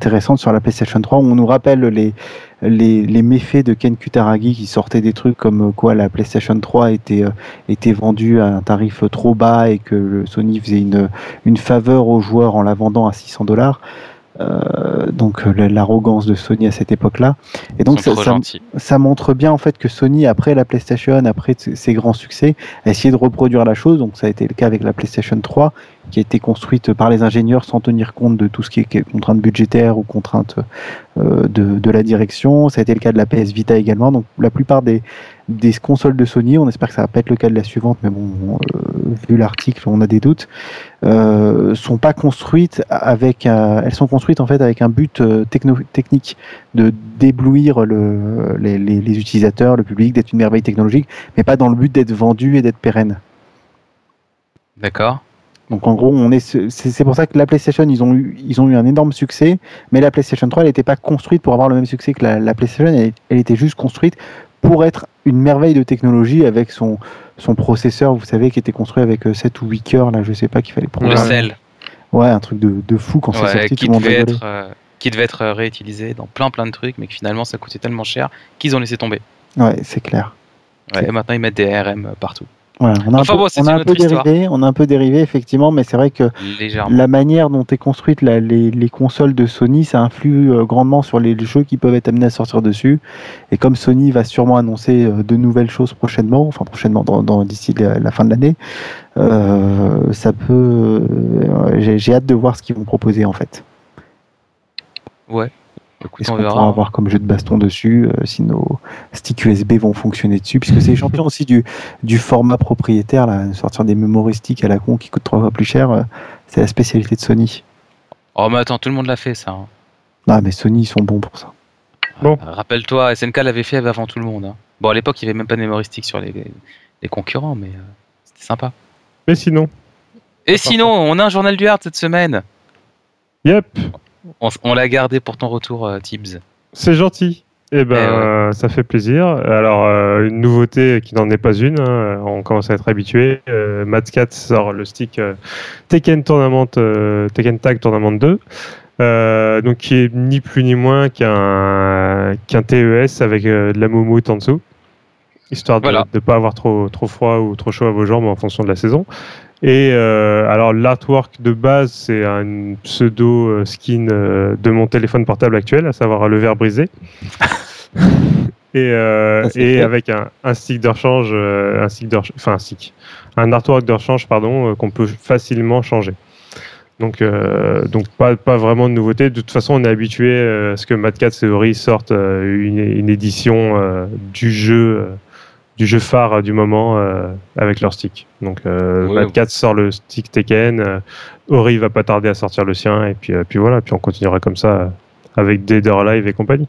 intéressante sur la PlayStation 3 où on nous rappelle les, les, les méfaits de Ken Kutaragi qui sortait des trucs comme quoi la PlayStation 3 était, euh, était vendue à un tarif trop bas et que le Sony faisait une, une faveur aux joueurs en la vendant à 600 dollars. Euh, donc euh, l'arrogance de Sony à cette époque-là. Et donc ça, ça, montre bien en fait que Sony, après la PlayStation, après ses grands succès, a essayé de reproduire la chose. Donc ça a été le cas avec la PlayStation 3, qui a été construite par les ingénieurs sans tenir compte de tout ce qui est contraintes budgétaires ou contraintes euh, de, la direction. Ça a été le cas de la PS Vita également. Donc la plupart des, consoles de Sony, on espère que ça va pas être le cas de la suivante, mais bon, euh, vu l'article, on a des doutes, euh, sont pas construites avec, euh, elles sont construites en fait avec un but euh, techno technique de d'éblouir le, les, les, les utilisateurs, le public, d'être une merveille technologique, mais pas dans le but d'être vendu et d'être pérenne. D'accord. Donc en gros, on est, c'est c'est pour ça que la PlayStation, ils ont eu, ils ont eu un énorme succès, mais la PlayStation 3, elle n'était pas construite pour avoir le même succès que la, la PlayStation, elle, elle était juste construite pour être une merveille de technologie avec son, son processeur, vous savez, qui était construit avec euh, 7 ou 8 cœurs, là, je sais pas qu'il fallait prendre. Le sel, Ouais, un truc de, de fou quand c'est ouais, sorti, qui, tout le monde devait rigolait. être, euh, qui devait être réutilisé dans plein plein de trucs, mais que finalement ça coûtait tellement cher qu'ils ont laissé tomber. Ouais, c'est clair. Ouais, et maintenant ils mettent des RM partout. On a Enfin un peu, bon, c'est on a une un peu autre histoire. dérivé, on a un peu dérivé effectivement, mais c'est vrai que Légèrement. la manière dont est construite la- les, les consoles de Sony, ça influe euh, grandement sur les jeux qui peuvent être amenés à sortir dessus. Et comme Sony va sûrement annoncer euh, de nouvelles choses prochainement, enfin prochainement, dans, dans- d'ici la, la fin de l'année, euh, ça peut. j'ai, j'ai hâte de voir ce qu'ils vont proposer en fait. Ouais. On qu'on pourra avoir comme jeu de baston dessus, euh, si nos sticks USB vont fonctionner dessus, puisque c'est les champions aussi du, du format propriétaire, là, sortir des mémoristiques à la con qui coûtent trois fois plus cher, euh, c'est la spécialité de Sony. Oh, mais attends, tout le monde l'a fait ça. hein. Non, mais Sony, ils sont bons pour ça. Bon. Euh, Rappelle-toi, SNK l'avait fait avant tout le monde. hein. Bon, à l'époque, il n'y avait même pas de mémoristique sur les, les concurrents, mais euh, c'était sympa. Mais sinon, Et sinon, on a un journal du hard cette semaine. yep, On, on l'a gardé pour ton retour, euh, Tibbs. c'est gentil. Eh ben, Eh euh, ça fait plaisir. Alors, euh, une nouveauté qui n'en est pas une, hein, on commence à être habitué. Euh, Mad Cat sort le stick Tekken Tournament, Tekken Tag Tournament 2, euh, donc qui est ni plus ni moins qu'un qu'un TES avec de la moumoute en dessous, histoire de ne pas avoir trop trop froid ou trop chaud à vos jambes en fonction de la saison. Et euh, alors l'artwork de base, c'est un pseudo euh, skin euh, de mon téléphone portable actuel, à savoir le verre brisé. et euh, et avec un, un stick de rechange, un stick de rechange- enfin un stick, un artwork de rechange pardon, qu'on peut facilement changer. Donc, euh, donc pas, pas vraiment de nouveauté. De toute façon, on est habitué à ce que Mad Cat Theory sorte une, une édition du jeu, du jeu phare du moment euh, avec leur stick. Donc, euh, Ouais. Sort le stick Tekken, euh, Ori va pas tarder à sortir le sien, et puis, euh, puis voilà, puis on continuera comme ça euh, avec Dead or Alive et compagnie.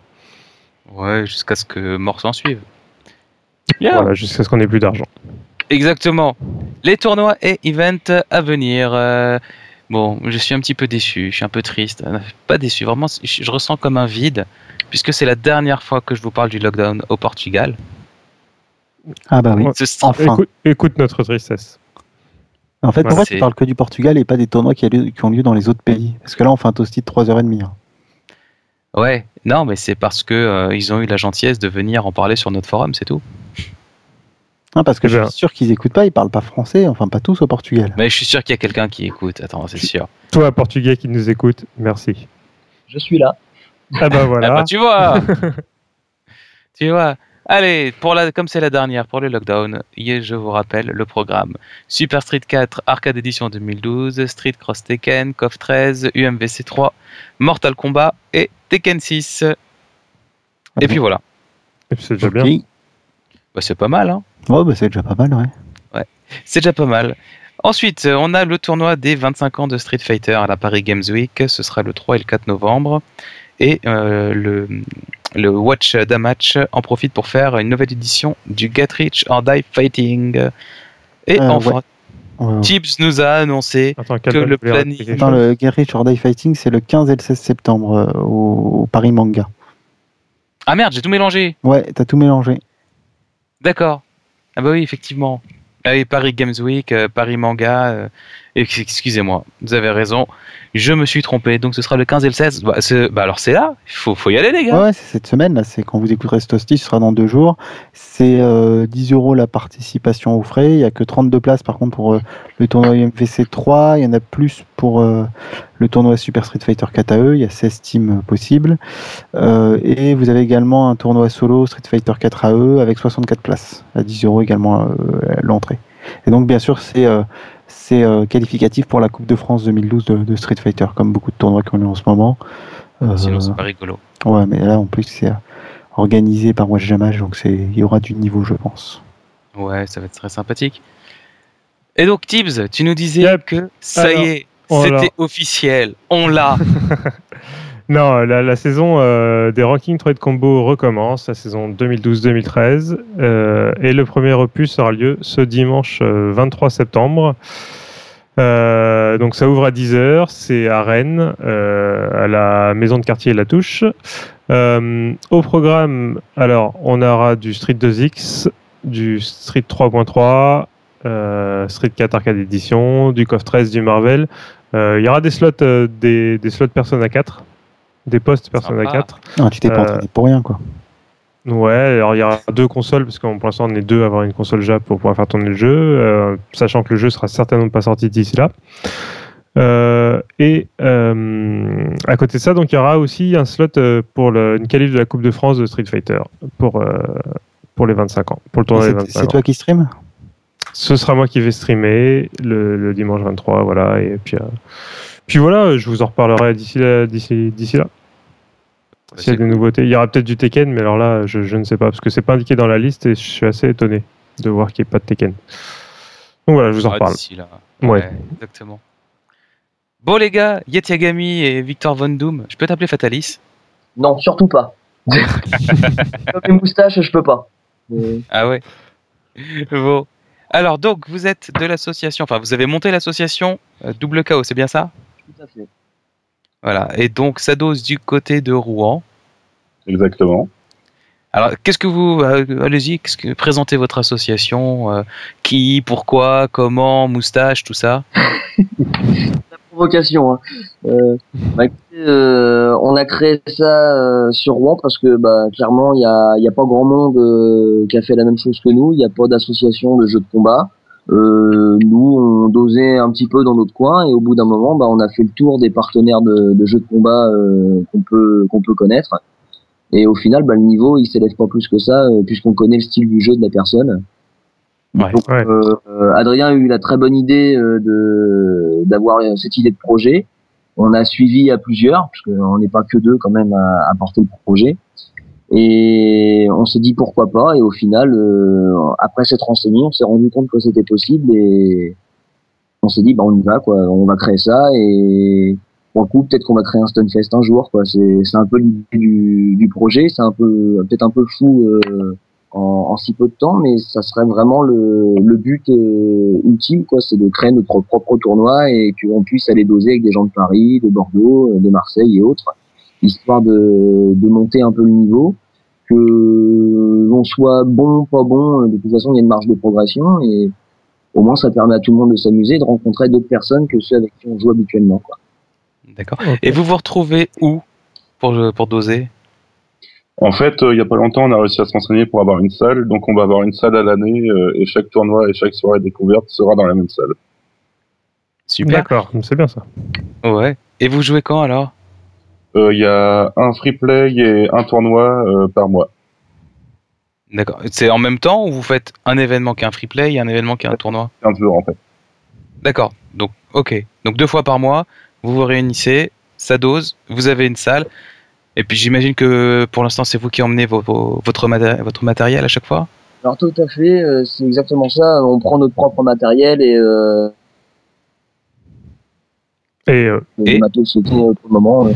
Ouais, jusqu'à ce que mort s'en suive. Voilà, jusqu'à ce qu'on ait plus d'argent. Exactement. Les tournois et events à venir. euh, bon, je suis un petit peu déçu, je suis un peu triste. Pas déçu, vraiment, je, je ressens comme un vide, puisque c'est la dernière fois que je vous parle du lockdown au Portugal. Ah bah oui. Enfin. Écoute, écoute notre tristesse. En fait, Voilà, pourquoi tu parles que du Portugal et pas des tournois qui, a lieu- qui ont lieu dans les autres pays? Parce que là, on fait un toasty de 3h30. hein. Ouais, non, mais c'est parce que euh, ils ont eu la gentillesse de venir en parler sur notre forum, c'est tout. Hein, parce que Eh je ben. suis sûr qu'ils écoutent pas, ils parlent pas français, enfin pas tous au Portugal. Mais je suis sûr qu'il y a quelqu'un qui écoute. Attends, c'est sûr. Toi, Portugais qui nous écoute, merci. Je suis là. Ah bah voilà. Ah bah, tu vois Tu vois Allez, pour la, comme c'est la dernière pour le lockdown, hier, je vous rappelle le programme. Super Street 4, Arcade Edition 2012, Street Cross Tekken, KOF 13, UMVC 3, Mortal Kombat et Tekken 6. Et puis voilà. C'est déjà bien. Bah, c'est pas mal, hein Ouais, bah, c'est déjà pas mal, ouais. C'est déjà pas mal. Ensuite, on a le tournoi des 25 ans de Street Fighter à la Paris Games Week. Ce sera le 3 et le 4 novembre. Et euh, le, le Watch Damatch en profite pour faire une nouvelle édition du Get Rich or Die Fighting. Et Euh, enfin, Ouais. Tibbs nous a annoncé Attends, que le planning- rajouter quelque Dans chose le Gary Jordan Fighting, c'est le 15 et le 16 septembre euh, au, au Paris Manga. Ah merde, j'ai tout mélangé. Ouais, t'as tout mélangé. D'accord. Ah bah oui, effectivement. Ah oui, Paris Games Week, euh, Paris Manga. euh, ex- Excusez-moi, vous avez raison. Je me suis trompé. Donc ce sera le 15 et le 16. Bah, bah alors c'est là. Il faut, y aller, les gars. Ouais, c'est cette semaine, là, c'est quand vous écouterez ce ce sera dans deux jours. C'est euh, 10 euros la participation aux frais. Il n'y a que 32 places par contre pour euh, le tournoi UMVC 3. Il y en a plus pour euh, le tournoi Super Street Fighter 4 AE. Il y a 16 teams euh, possibles. Euh, et vous avez également un tournoi solo Street Fighter 4 AE avec 64 places à 10 euros également euh, l'entrée. Et donc, bien sûr, c'est euh, c'est euh, qualificatif pour la Coupe de France 2012 de, de Street Fighter, comme beaucoup de tournois qu'on a en ce moment. Euh, Sinon, c'est pas rigolo. Ouais, mais là, en plus, c'est euh, organisé par Watch Damage, donc c'est, il y aura du niveau, je pense. Ouais, ça va être très sympathique. Et donc, Tibbs, tu nous disais Yep. que ça Alors, y est, c'était officiel. On l'a. Non, la, saison euh, des rankings 3 de combo recommence, la saison 2012-2013. euh, et le premier opus aura lieu ce dimanche euh, 23 septembre. Euh, donc ça ouvre à 10h, c'est à Rennes, euh, à la maison de quartier La Touche. Euh, au programme, alors on aura du Street 2X, du Street 3.3, euh, Street 4 Arcade Edition, du KOF 13, du Marvel. Euh, Il y aura des slots, euh, des, des slots Persona 4, des postes Persona Sympa. 4. Non, tu t'es pas Euh, entraîné pour rien, quoi. Ouais, alors il y aura deux consoles, parce que pour l'instant on est deux à avoir une console Jap pour pouvoir faire tourner le jeu, euh, sachant que le jeu sera certainement pas sorti d'ici là. Euh, et euh, à côté de ça, donc il y aura aussi un slot euh, pour le, une qualif de la Coupe de France de Street Fighter pour, euh, pour les 25 ans, pour le tournoi des C'est, 25 c'est ans. toi qui stream? Ce sera moi qui vais streamer le, le dimanche 23, voilà, et puis, euh, puis voilà, je vous en reparlerai d'ici là. D'ici, d'ici là. S'il y a des nouveautés, il y aura peut-être du Tekken, mais alors là, je, je ne sais pas, parce que c'est pas indiqué dans la liste et je suis assez étonné de voir qu'il n'y ait pas de Tekken. Donc voilà, je vous en Ah, reparle. d'ici là. Ouais. exactement. Bon, les gars, Yet Yagami et Victor Von Doom, je peux t'appeler Fatalis? Non, surtout pas. Comme les moustaches, je peux pas. Ah ouais. bon. Alors, donc, vous êtes de l'association, enfin, vous avez monté l'association euh, Double KO, c'est bien ça? Tout à fait. Voilà. Et donc, ça dose du côté de Rouen. Exactement. Alors, qu'est-ce que vous, euh, allez-y, que présentez votre association, euh, qui, pourquoi, comment, moustache, tout ça? Provocation. Hein. Euh, bah, euh, on a créé ça euh, sur Rouen parce que bah, clairement, il y a, y a pas grand monde euh, qui a fait la même chose que nous. Il n'y a pas d'association de jeux de combat. Nous, on dosait un petit peu dans notre coin et au bout d'un moment, bah, on a fait le tour des partenaires de, de jeux de combat qu'on peut qu'on peut connaître. Et au final, bah, le niveau, il s'élève pas plus que ça puisqu'on connaît le style du jeu de la personne. Ouais. Donc, Ouais. euh, Adrien a eu la très bonne idée euh, de d'avoir cette idée de projet. On a suivi à plusieurs, parce qu'on n'est pas que deux quand même à, à porter le projet. Et on s'est dit pourquoi pas. Et au final, euh, après s'être renseigné, on s'est rendu compte que c'était possible et on s'est dit bah on y va quoi. On va créer ça et pour le coup peut-être qu'on va créer un Stunfest un jour quoi. C'est c'est un peu l'idée du, du projet. C'est un peu peut-être un peu fou. euh, en, en si peu de temps, mais ça serait vraiment le, le but euh, ultime, quoi, c'est de créer notre propre tournoi et qu'on puisse aller doser avec des gens de Paris, de Bordeaux, euh, de Marseille et autres, histoire de, de monter un peu le niveau, que l'on soit bon, pas bon, de toute façon il y a une marge de progression et au moins ça permet à tout le monde de s'amuser, et de rencontrer d'autres personnes que ceux avec qui on joue habituellement. Quoi. D'accord. Et vous vous retrouvez où pour, pour doser? En fait, euh, il y a pas longtemps, on a réussi à se renseigner pour avoir une salle. Donc, on va avoir une salle à l'année euh, et chaque tournoi et chaque soirée découverte sera dans la même salle. Super. D'accord, c'est bien ça. Ouais. Et vous jouez quand alors? Euh, Il y a un free play et un tournoi euh, par mois. D'accord. C'est en même temps ou vous faites un événement qui est un free play et un événement qui est un tournoi? 15 jours en fait. D'accord. Donc, ok. Donc deux fois par mois, vous vous réunissez, ça dose, vous avez une salle. Et puis j'imagine que pour l'instant c'est vous qui emmenez vos- vos- votre, maté- votre matériel à chaque fois? Alors tout à fait, euh, c'est exactement ça. On prend notre propre matériel et euh, Et, euh, Le Et matos pour le moment.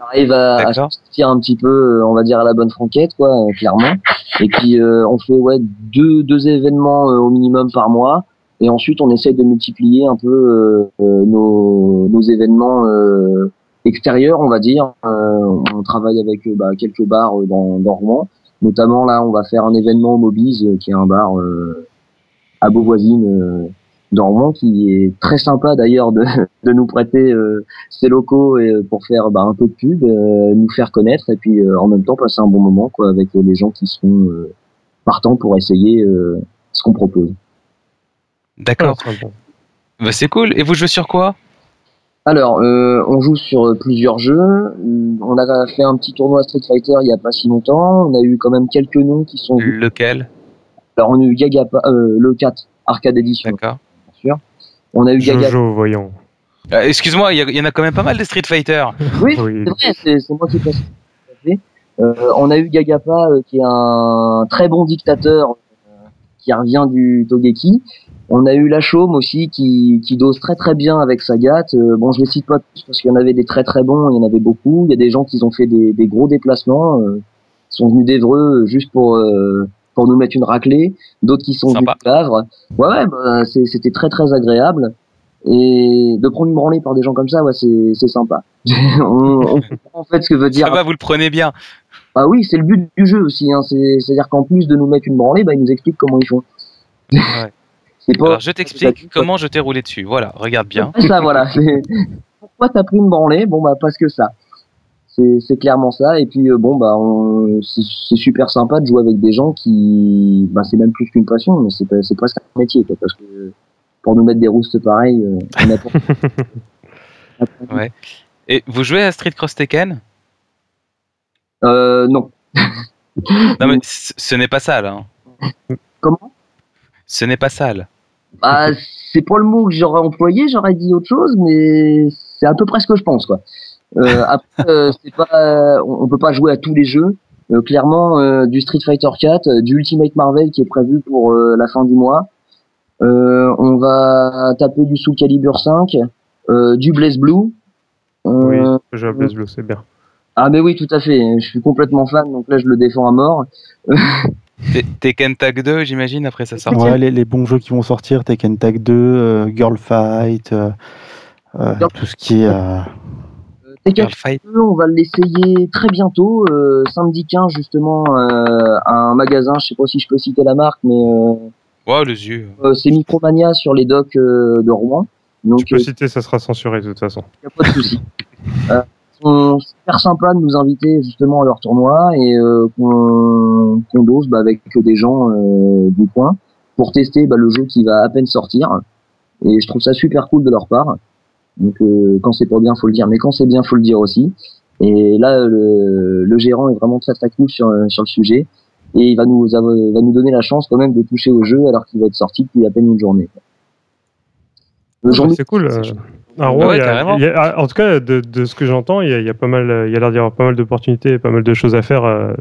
On arrive à, sortir un petit peu, euh, on va dire à la bonne franquette, quoi, euh, clairement. Et puis euh, on fait ouais deux deux événements euh, au minimum par mois. Et ensuite, on essaye de multiplier un peu nos, nos événements euh, extérieurs, on va dire. Euh, on travaille avec euh, bah, quelques bars euh, dans, dans Rouen. Notamment, là, on va faire un événement au Mobiz, euh, qui est un bar euh, à Beauvoisine, euh, dans Rouen, qui est très sympa d'ailleurs de, de nous prêter euh, ses locaux et, euh, pour faire bah, un peu de pub, euh, nous faire connaître et puis euh, en même temps passer un bon moment quoi, avec euh, les gens qui seront euh, partants pour essayer euh, ce qu'on propose. D'accord. ah. Bah, c'est cool. Et vous jouez sur quoi? Alors, euh, on joue sur euh, plusieurs jeux. On a fait un petit tournoi Street Fighter il y a pas si longtemps. On a eu quand même quelques noms qui sont. Lequel? Alors, on a eu Gagapa, euh, le 4 Arcade Edition, D'accord. bien sûr. On a eu Gaga. Jojo, voyons. Euh, Excuse-moi, il y, en a quand même pas mal des Street Fighter. Oui, Oui. c'est vrai, c'est moi qui passe. Euh, on a eu Gagapa, euh, qui est un très bon dictateur euh, qui revient du Togeki. On a eu La Chaume aussi, qui, qui dose très très bien avec Sagat. Euh, bon, je les cite pas tous parce qu'il y en avait des très très bons, il y en avait beaucoup. Il y a des gens qui ont fait des, des gros déplacements, euh, qui sont venus d'Evreux juste pour euh, pour nous mettre une raclée. D'autres qui sont Sympa. venus de Havre. Ouais, ouais, bah, c'était très très agréable. Et de prendre une branlée par des gens comme ça, ouais, c'est c'est sympa. on, on comprend en fait ce que veut dire Ça va, vous le prenez bien. ah oui, c'est le but du jeu aussi. Hein. C'est- C'est-à-dire qu'en plus de nous mettre une branlée, bah, ils nous expliquent comment ils font. Ouais. Pas Alors, je t'explique comment je t'ai roulé dessus. Voilà, regarde bien. ça, voilà. Pourquoi t'as pris une branlée? Bon bah parce que ça. C'est clairement ça. Et puis euh, bon bah on- c'est super sympa de jouer avec des gens qui, bah c'est même plus qu'une passion, mais c'est presque un métier quoi, parce que pour nous mettre des roustes pareilles, euh, on a Ouais. Et vous jouez à Street Cross Tekken? Euh, non. Non, mais ce n'est pas sale. Hein. Comment? Ce n'est pas sale. Bah, c'est pas le mot que j'aurais employé, j'aurais dit autre chose, mais c'est à peu près ce que je pense, quoi. Euh, après, euh, c'est pas, on on peut pas jouer à tous les jeux. Euh, clairement, euh, du Street Fighter 4, euh, du Ultimate Marvel qui est prévu pour euh, la fin du mois. Euh, on va taper du Soul Calibur 5, euh, du Blaze Blue. Euh, Oui, je Blaze Blue, c'est bien. Ah mais oui, tout à fait. Je suis complètement fan, donc là je le défends à mort. Te- Tekken Tag 2, j'imagine, après sa sortie. Ouais, les, les bons jeux qui vont sortir, Tekken Tag 2, euh, Girl Fight, euh, euh, Girl- tout ce qui est. euh, Tekken Girl Fight. 2, on va l'essayer très bientôt, euh, samedi 15 justement, euh, à un magasin, je sais pas si je peux citer la marque, mais euh, Wow, les yeux. euh, c'est Micromania sur les docks euh, de Rouen. Donc Tu euh, peux citer, ça sera censuré de toute façon. y a pas de souci. euh, sont super sympa de nous inviter justement à leur tournoi et euh, qu'on dose bah, avec des gens euh, du coin pour tester bah, le jeu qui va à peine sortir. Et je trouve ça super cool de leur part. Donc euh, quand c'est pas bien, faut le dire, mais quand c'est bien, faut le dire aussi. Et là, le, le gérant est vraiment très très cool sur, sur le sujet et il va nous va nous donner la chance quand même de toucher au jeu alors qu'il va être sorti depuis à peine une journée. Le Ouais, jour- c'est cool. Ouais, il y a- carrément. il y a- en tout cas, de, de ce que j'entends, il y a, il y a pas mal, il y a l'air d'y avoir pas mal d'opportunités, et pas mal de choses à faire euh,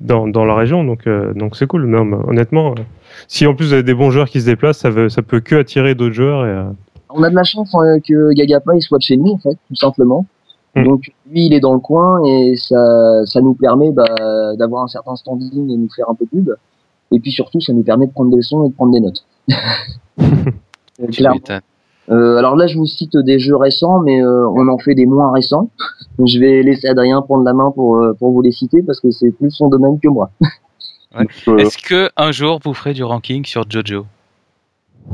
dans, dans la région, donc euh, donc c'est cool. Non, mais honnêtement, euh, si en plus vous avez des bons joueurs qui se déplacent, ça veut, ça peut que attirer d'autres joueurs. Et, euh, On a de la chance que Gagapa il soit de chez nous en fait, tout simplement. Mm. Donc lui il est dans le coin et ça, ça nous permet bah, d'avoir un certain standing et nous faire un peu de pub. Et puis surtout ça nous permet de prendre des leçons et de prendre des notes. Clairement. Euh, alors là je vous cite des jeux récents mais euh, on en fait des moins récents. Donc, je vais laisser Adrien prendre la main pour, euh, pour vous les citer parce que c'est plus son domaine que moi. Euh, Est-ce que un jour vous ferez du ranking sur Jojo?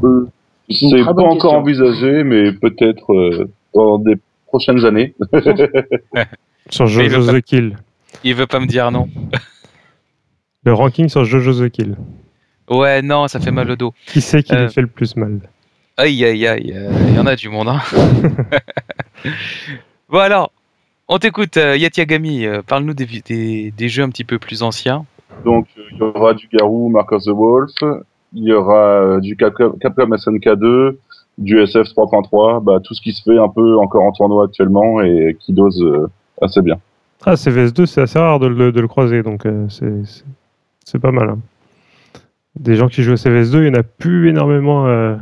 Euh, c'est pas encore question. envisagé, mais peut-être euh, dans des prochaines années. sur Jojo veut pas- the Kill, Il veut pas me dire non. le ranking sur Jojo the Kill. Ouais, non, ça fait mal au dos. Qui c'est qui Euh, lui fait le plus mal? Aïe, aïe, aïe, euh, il y en a du monde. Hein. bon alors, on t'écoute, euh, Yatiagami, euh, parle-nous des, des, des jeux un petit peu plus anciens. Donc, euh, il y aura du Garou, Mark of the Wolf, il y aura euh, du Capcom, Capcom SNK 2, du SF 3.3, bah, tout ce qui se fait un peu encore en tournoi actuellement et qui dose euh, assez bien. Ah, CVS2, c'est assez rare de le, de le croiser, donc euh, c'est- pas mal. hein. Des gens qui jouent à CVS2, il n'y en a plus énormément euh,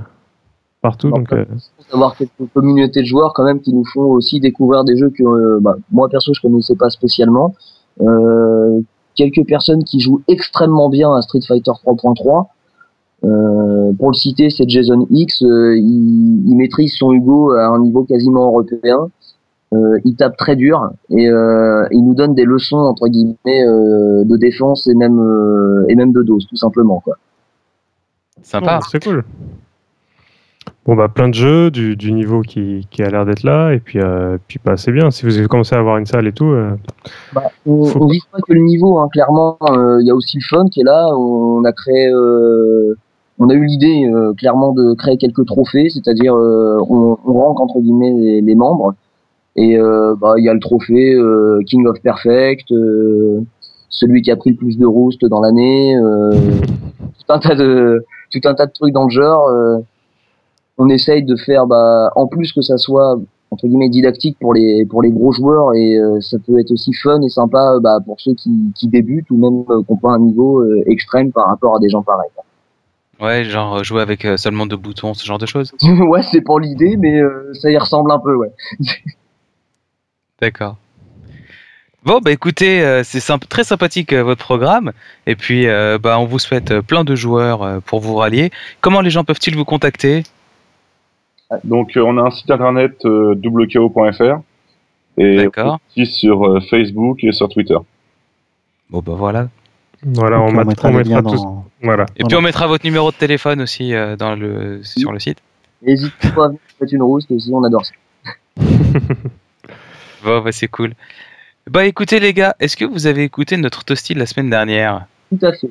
partout. Donc, euh, d'avoir quelques communautés de joueurs quand même qui nous font aussi découvrir des jeux que euh, bah, moi perso je connaissais pas spécialement. Euh, quelques personnes qui jouent extrêmement bien à Street Fighter 3.3. Euh, pour le citer, c'est Jason X. euh, il, il maîtrise son Hugo à un niveau quasiment européen. Euh, il tape très dur et euh, il nous donne des leçons entre guillemets euh, de défense et même euh, et même de dose tout simplement quoi. Sympa. c'est cool. Bon, bah, plein de jeux, du, du niveau qui, qui a l'air d'être là, et puis, euh, puis bah, c'est bien. Si vous avez commencé à avoir une salle et tout, euh, Bah, on, on vise pas que le niveau, hein, clairement. euh, Il y a aussi le fun qui est là. On a créé, euh, on a eu l'idée euh, clairement de créer quelques trophées, c'est-à-dire euh, on, on rank entre guillemets les, les membres. Et euh, bah il y a le trophée euh, King of Perfect, euh, celui qui a pris le plus de roost dans l'année, euh, tout un tas de tout un tas de trucs dans le genre. On essaye de faire, bah, en plus que ça soit entre guillemets didactique pour les pour les gros joueurs et euh, ça peut être aussi fun et sympa bah, pour ceux qui, qui débutent ou même euh, qui ont pas un niveau euh, extrême par rapport à des gens pareils. Ouais, genre euh, jouer avec seulement deux boutons, ce genre de choses. ouais, c'est pour l'idée, mais ça y ressemble un peu, ouais. D'accord. Bon, bah écoutez, c'est symp- très sympathique votre programme. Et puis, bah, on vous souhaite plein de joueurs pour vous rallier. Comment les gens peuvent-ils vous contacter? Donc, euh, on a un site internet euh, wko.fr et D'accord. aussi sur euh, Facebook et sur Twitter. Bon, bah voilà. voilà, Donc, on, met- mettra on tous. dans- Voilà. Et puis, on mettra votre numéro de téléphone aussi euh, dans le, sur le site. N'hésitez pas à faites une rouste aussi, on adore ça. Bon, bah c'est cool. Bah écoutez, les gars, est-ce que vous avez écouté notre toasty de la semaine dernière? Tout à fait.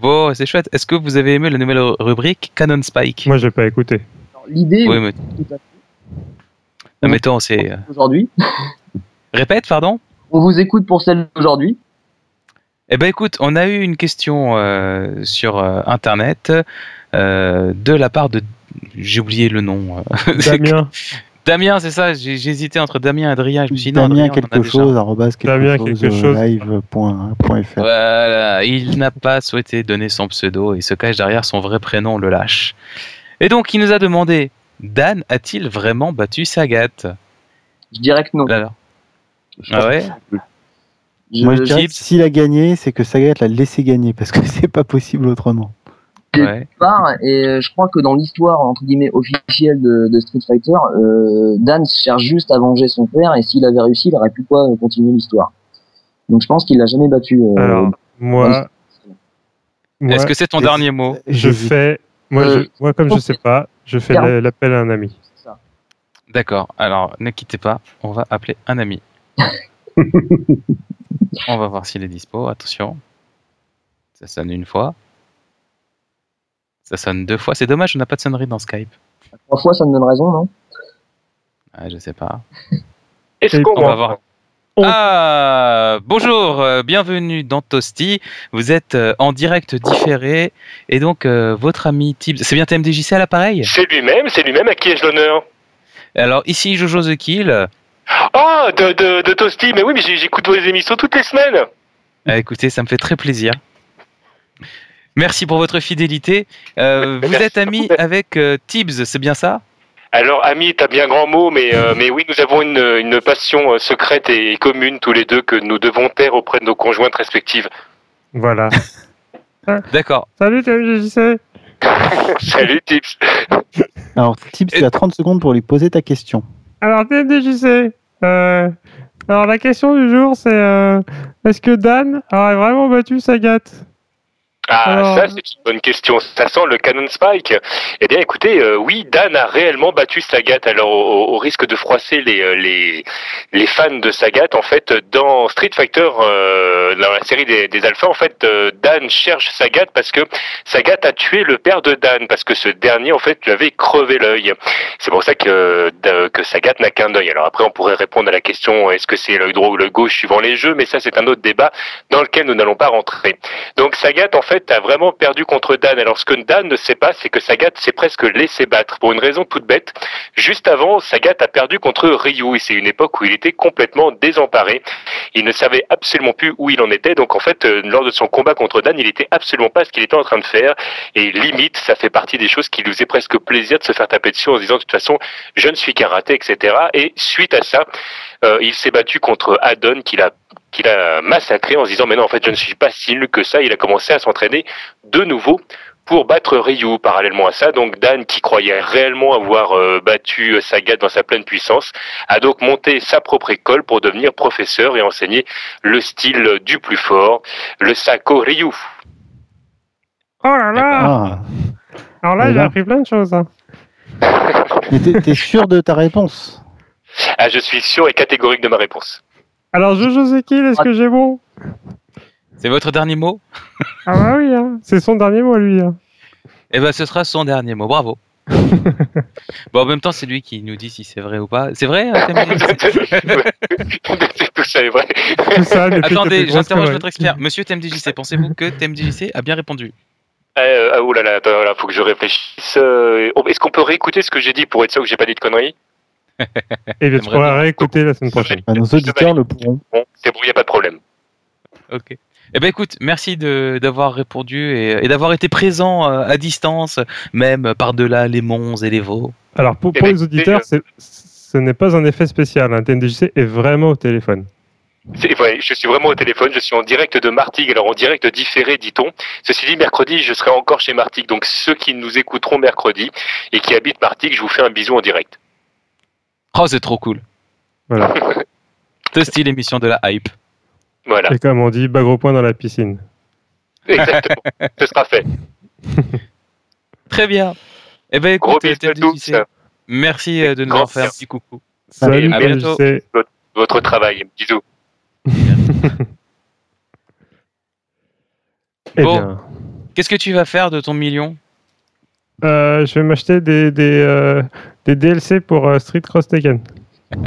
Bon, c'est chouette. Est-ce que vous avez aimé la nouvelle rubrique Canon Spike? Moi, j'ai pas écouté. L'idée, Oui, mais, tout à fait, non, mais attends, c'est. euh, aujourd'hui, Répète, pardon? On vous écoute pour celle d'aujourd'hui. Eh ben écoute, on a eu une question euh, sur euh, internet euh, de la part de j'ai oublié le nom. Damien, Damien, c'est ça. J'ai hésité entre Damien et Adrien. Je me suis dit non, Damien Adrien, quelque chose, quelque Damien chose, quelque chose. live.fr. Voilà, il n'a pas souhaité donner son pseudo et se cache derrière son vrai prénom, le lâche. Et donc il nous a demandé Dan a-t-il vraiment battu Sagat? Je dirais que non. Alors, Je ah ouais? que- Je, Moi, je dirais que s'il a gagné, c'est que Sagat l'a laissé gagner parce que c'est pas possible autrement. ouais. part et euh, je crois que dans l'histoire entre guillemets officielle de, de Street Fighter, euh, Dan cherche juste à venger son père et s'il avait réussi, il aurait pu quoi euh, continuer l'histoire. Donc je pense qu'il l'a jamais battu. euh, alors, moi, moi Est-ce que c'est ton dernier mot? je fais. Moi, Euh, je, moi, comme je sais pas, je fais l'appel à un ami. D'accord. Alors, ne quittez pas. On va appeler un ami. on va voir s'il est dispo. Attention. Ça sonne une fois. Ça sonne deux fois. C'est dommage, on n'a pas de sonnerie dans Skype. Trois fois, ça me donne raison, non? Ah, je sais pas. Est-ce Et qu'on On va va voir. Ah, bonjour, euh, bienvenue dans Toasty. Vous êtes euh, en direct différé et donc euh, votre ami Tibbs, c'est bien TMDJC à l'appareil? C'est lui-même, c'est lui-même à qui ai-je l'honneur? Alors ici Jojo The Kill. Ah, de, de, de Toasty, mais oui, mais j'écoute vos émissions toutes les semaines. Ah, écoutez, ça me fait très plaisir. Merci pour votre fidélité. Vous êtes ami avec Tibbs, c'est bien ça? Alors, ami, t'as bien grand mot, mais, euh, mais oui, nous avons une, une passion euh, secrète et commune tous les deux que nous devons taire auprès de nos conjointes respectives. Voilà. D'accord. Salut, TMJC. Salut, Tips. Alors, Tips, tu as 30 secondes pour lui poser ta question. Alors, TMDJC. Euh, alors, la question du jour, c'est euh, est-ce que Dan aurait vraiment battu Sagat? Ah, Alors- ça, c'est une bonne question. Ça sent le Canon Spike. Eh bien, écoutez, euh, oui, Dan a réellement battu Sagat. Alors, au, au risque de froisser les, euh, les, les fans de Sagat, en fait, dans Street Fighter, euh, dans la série des, des Alphas, en fait, euh, Dan cherche Sagat parce que Sagat a tué le père de Dan, parce que ce dernier, en fait, lui avait crevé l'œil. C'est pour ça que, de- que Sagat n'a qu'un œil. Alors après, on pourrait répondre à la question, est-ce que c'est l'œil droit ou l'œil gauche suivant les jeux, mais ça, c'est un autre débat dans lequel nous n'allons pas rentrer. Donc Sagat, en fait, a vraiment perdu contre Dan. Alors, ce que Dan ne sait pas, c'est que Sagat s'est presque laissé battre pour une raison toute bête. Juste avant, Sagat a perdu contre Ryu et c'est une époque où il était complètement désemparé. Il ne savait absolument plus où il en était. Donc, en fait, euh, lors de son combat contre Dan, il était absolument pas ce qu'il était en train de faire. Et limite, ça fait partie des choses qui lui faisaient presque plaisir de se faire taper dessus en se disant de toute façon, je ne suis qu'un raté, etc. Et suite à ça, euh, il s'est battu contre Adon qu'il a qu'il a massacré en se disant mais non en fait je ne suis pas si nul que ça il a commencé à s'entraîner de nouveau pour battre Ryu parallèlement à ça donc Dan qui croyait réellement avoir euh, battu Sagat dans sa pleine puissance a donc monté sa propre école pour devenir professeur et enseigner le style du plus fort le Sako Ryu Oh là là Ah. Alors là, j'ai appris plein de choses. hein. Mais t'es t'es sûr de ta réponse? Ah je suis sûr et catégorique de ma réponse Alors, Jojo Zekil, est-ce que j'ai bon? C'est votre dernier mot? Ah bah oui, hein. c'est son dernier mot, lui. hein. Eh ben, ce sera son dernier mot. Bravo. bon, en même temps, c'est lui qui nous dit si c'est vrai ou pas. C'est vrai euh, TMDJC tout ça est vrai Tout ça, Attendez, j'interroge votre expert. Monsieur TMDJC, pensez-vous que TMDJC a bien répondu? Euh, ah, oh là là, là, faut que je réfléchisse. Euh, Est-ce qu'on peut réécouter ce que j'ai dit pour être sûr que j'ai pas dit de conneries? Et bien, tu pourras réécouter la semaine prochaine. Nos auditeurs le pourront. Bon, a pas de problème. Ok. Eh ben écoute, merci de d'avoir répondu et, et d'avoir été présent euh, à distance, même par-delà les monts et les veaux. Alors, pour, Eh pour ben, les auditeurs, c'est- ce n'est pas un effet spécial. Un TMDJC est vraiment au téléphone. C'est vrai, je suis vraiment au téléphone, je suis en direct de Martigues, alors en direct différé, dit-on. Ceci dit, mercredi, je serai encore chez Martigues, donc ceux qui nous écouteront mercredi et qui habitent Martigues, je vous fais un bisou en direct. Oh, c'est trop cool. Voilà. C'est style émission de la hype. Voilà, Et comme on dit, bas gros point dans la piscine. exactement, ce sera fait. Très bien. Eh ben Gros écoute, bisous à tous, TMDJC, merci euh, de nous avoir fait un merci. petit coucou. Salut, à bientôt. TMDJC. votre travail, bisous. Eh Bon. bien, Qu'est-ce que tu vas faire de ton million? Euh, je vais m'acheter des, des, euh, des DLC pour euh, Street Cross Tekken.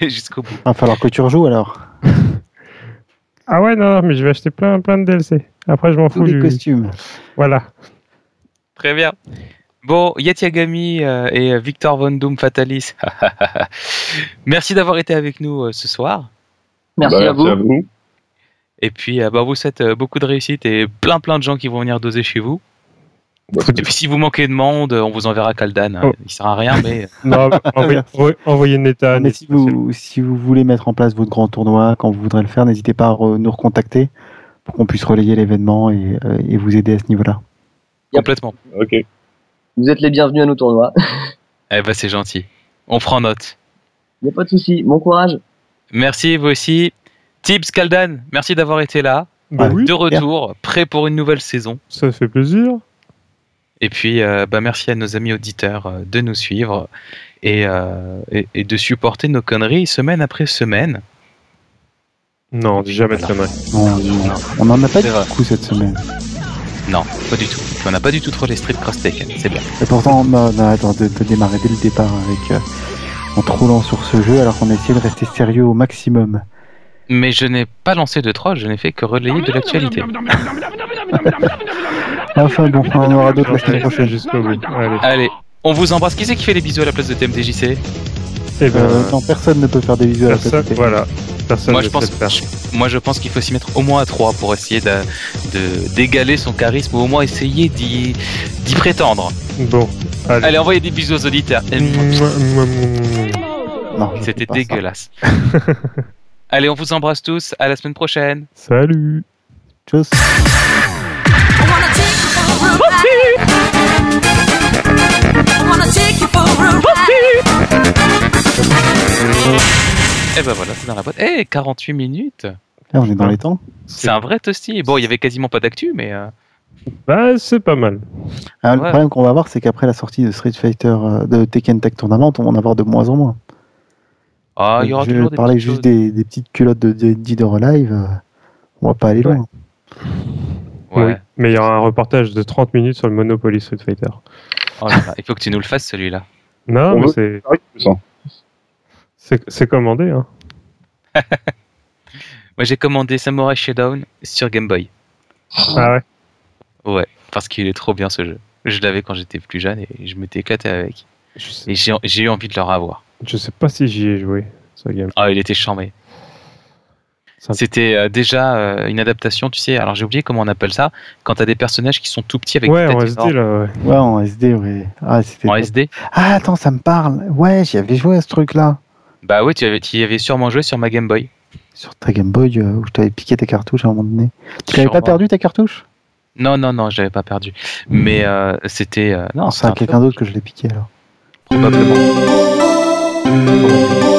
Jusqu'au bout. Il va falloir que tu rejoues alors. Ah ouais, non, non, mais je vais acheter plein, plein de DLC. Après, je m'en Tous fous les du... costumes. Voilà. Très bien. Bon, Yatiagami et Victor Von Doom Fatalis, merci d'avoir été avec nous ce soir. Merci Bah, à vous. à vous. Et puis, bah, vous souhaite beaucoup de réussite et plein plein de gens qui vont venir doser chez vous. Bah, Et puis, si vous manquez de monde, on vous enverra Kaldan. hein. Oh. Il sert à rien, mais Non, envoyez, envoyez- Neta. Mais si vous, si vous voulez mettre en place votre grand tournoi, quand vous voudrez le faire, n'hésitez pas à re- nous recontacter pour qu'on puisse relayer l'événement et, euh, et vous aider à ce niveau-là. complètement. Ok. Vous êtes les bienvenus à nos tournois. Eh ben, c'est gentil. On prend note. Il n'y a pas de souci. Bon courage. Merci, vous aussi. Tips Kaldan, merci d'avoir été là. Bah oui, De retour, prêt pour une nouvelle saison. ça fait plaisir. Et puis, euh, bah, merci à nos amis auditeurs euh, de nous suivre et, euh, et, et de supporter nos conneries semaine après semaine. Non, on jamais de Voilà. conneries. Non, non, on n'en a pas beaucoup cette semaine. Non, pas du tout. On n'a pas du tout trop les Street Cross Taken, c'est bien. Et pourtant, non, non, attends, de, de démarrer dès le départ avec, euh, en trop lent sur ce jeu, alors qu'on a essayé de rester sérieux au maximum. Mais je n'ai pas lancé de troll, je n'ai fait que relayer de l'actualité. Enfin bon, on aura d'autres la semaine Allez, prochaine. jusqu'au bout. Allez. Allez, on vous embrasse. Qui c'est qui fait les bisous à la place de TMDJC Eh ben, Euh, non, personne ne peut faire des visuels à la personne, place de voilà. Personne Moi ne je, pense, je- moi je pense qu'il faut s'y mettre au moins à 3 pour essayer de- de- d'égaler son charisme ou au moins essayer d'y prétendre. Bon, allez. Allez, envoyez des bisous aux auditeurs. C'était dégueulasse. Allez, on vous embrasse tous. À la semaine prochaine. Salut. Tchuss. Et ben voilà, c'est dans la boîte. Eh, 48 minutes. Là, on est dans les temps. C'est un vrai toasty. Bon, il y avait quasiment pas d'actu, mais euh, Bah, c'est pas mal. Ah, Le Ouais. problème qu'on va avoir, c'est qu'après la sortie de Street Fighter, euh, de Tekken Tag Tournament, on va en avoir de moins en moins. Ah, il y aura je toujours des parlais petites juste des, des petites culottes de, de, d'Hydro Live. euh, on va pas aller loin. Ouais. Oui. Mais il y aura un reportage de 30 minutes sur le Monopoly Street Fighter. Oh là là, il faut que tu nous le fasses celui-là. Non, On mais veut- c'est, Ah c'est, c'est commandé. Hein. Moi, j'ai commandé Samurai Showdown sur Game Boy. Ah ouais. Ouais, parce qu'il est trop bien ce jeu. Je l'avais quand j'étais plus jeune et je m'étais éclaté avec. Je sais, Et j'ai j'ai eu envie de le revoir. Je sais pas si j'y ai joué. Ça, game. Ah, il était chambé. Ça- C'était euh, déjà euh, une adaptation, tu sais. Alors j'ai oublié comment on appelle ça. Quand t'as des personnages qui sont tout petits avec Ouais, des en têtes SD énormes. là, ouais. Ouais, en SD, ouais. Ah, c'était En top. SD. Ah, attends, ça me parle. Ouais, j'y avais joué à ce truc-là. Bah ouais, tu avais, tu y avais sûrement joué sur ma Game Boy. Sur ta Game Boy, euh, où je t'avais piqué ta cartouche à un moment donné. Tu l'avais pas perdu ta cartouche? Non, non, non, je l'avais pas perdu. Mais euh, c'était. euh, non, C'est à quelqu'un d'autre que je l'ai piqué alors. Probablement. Música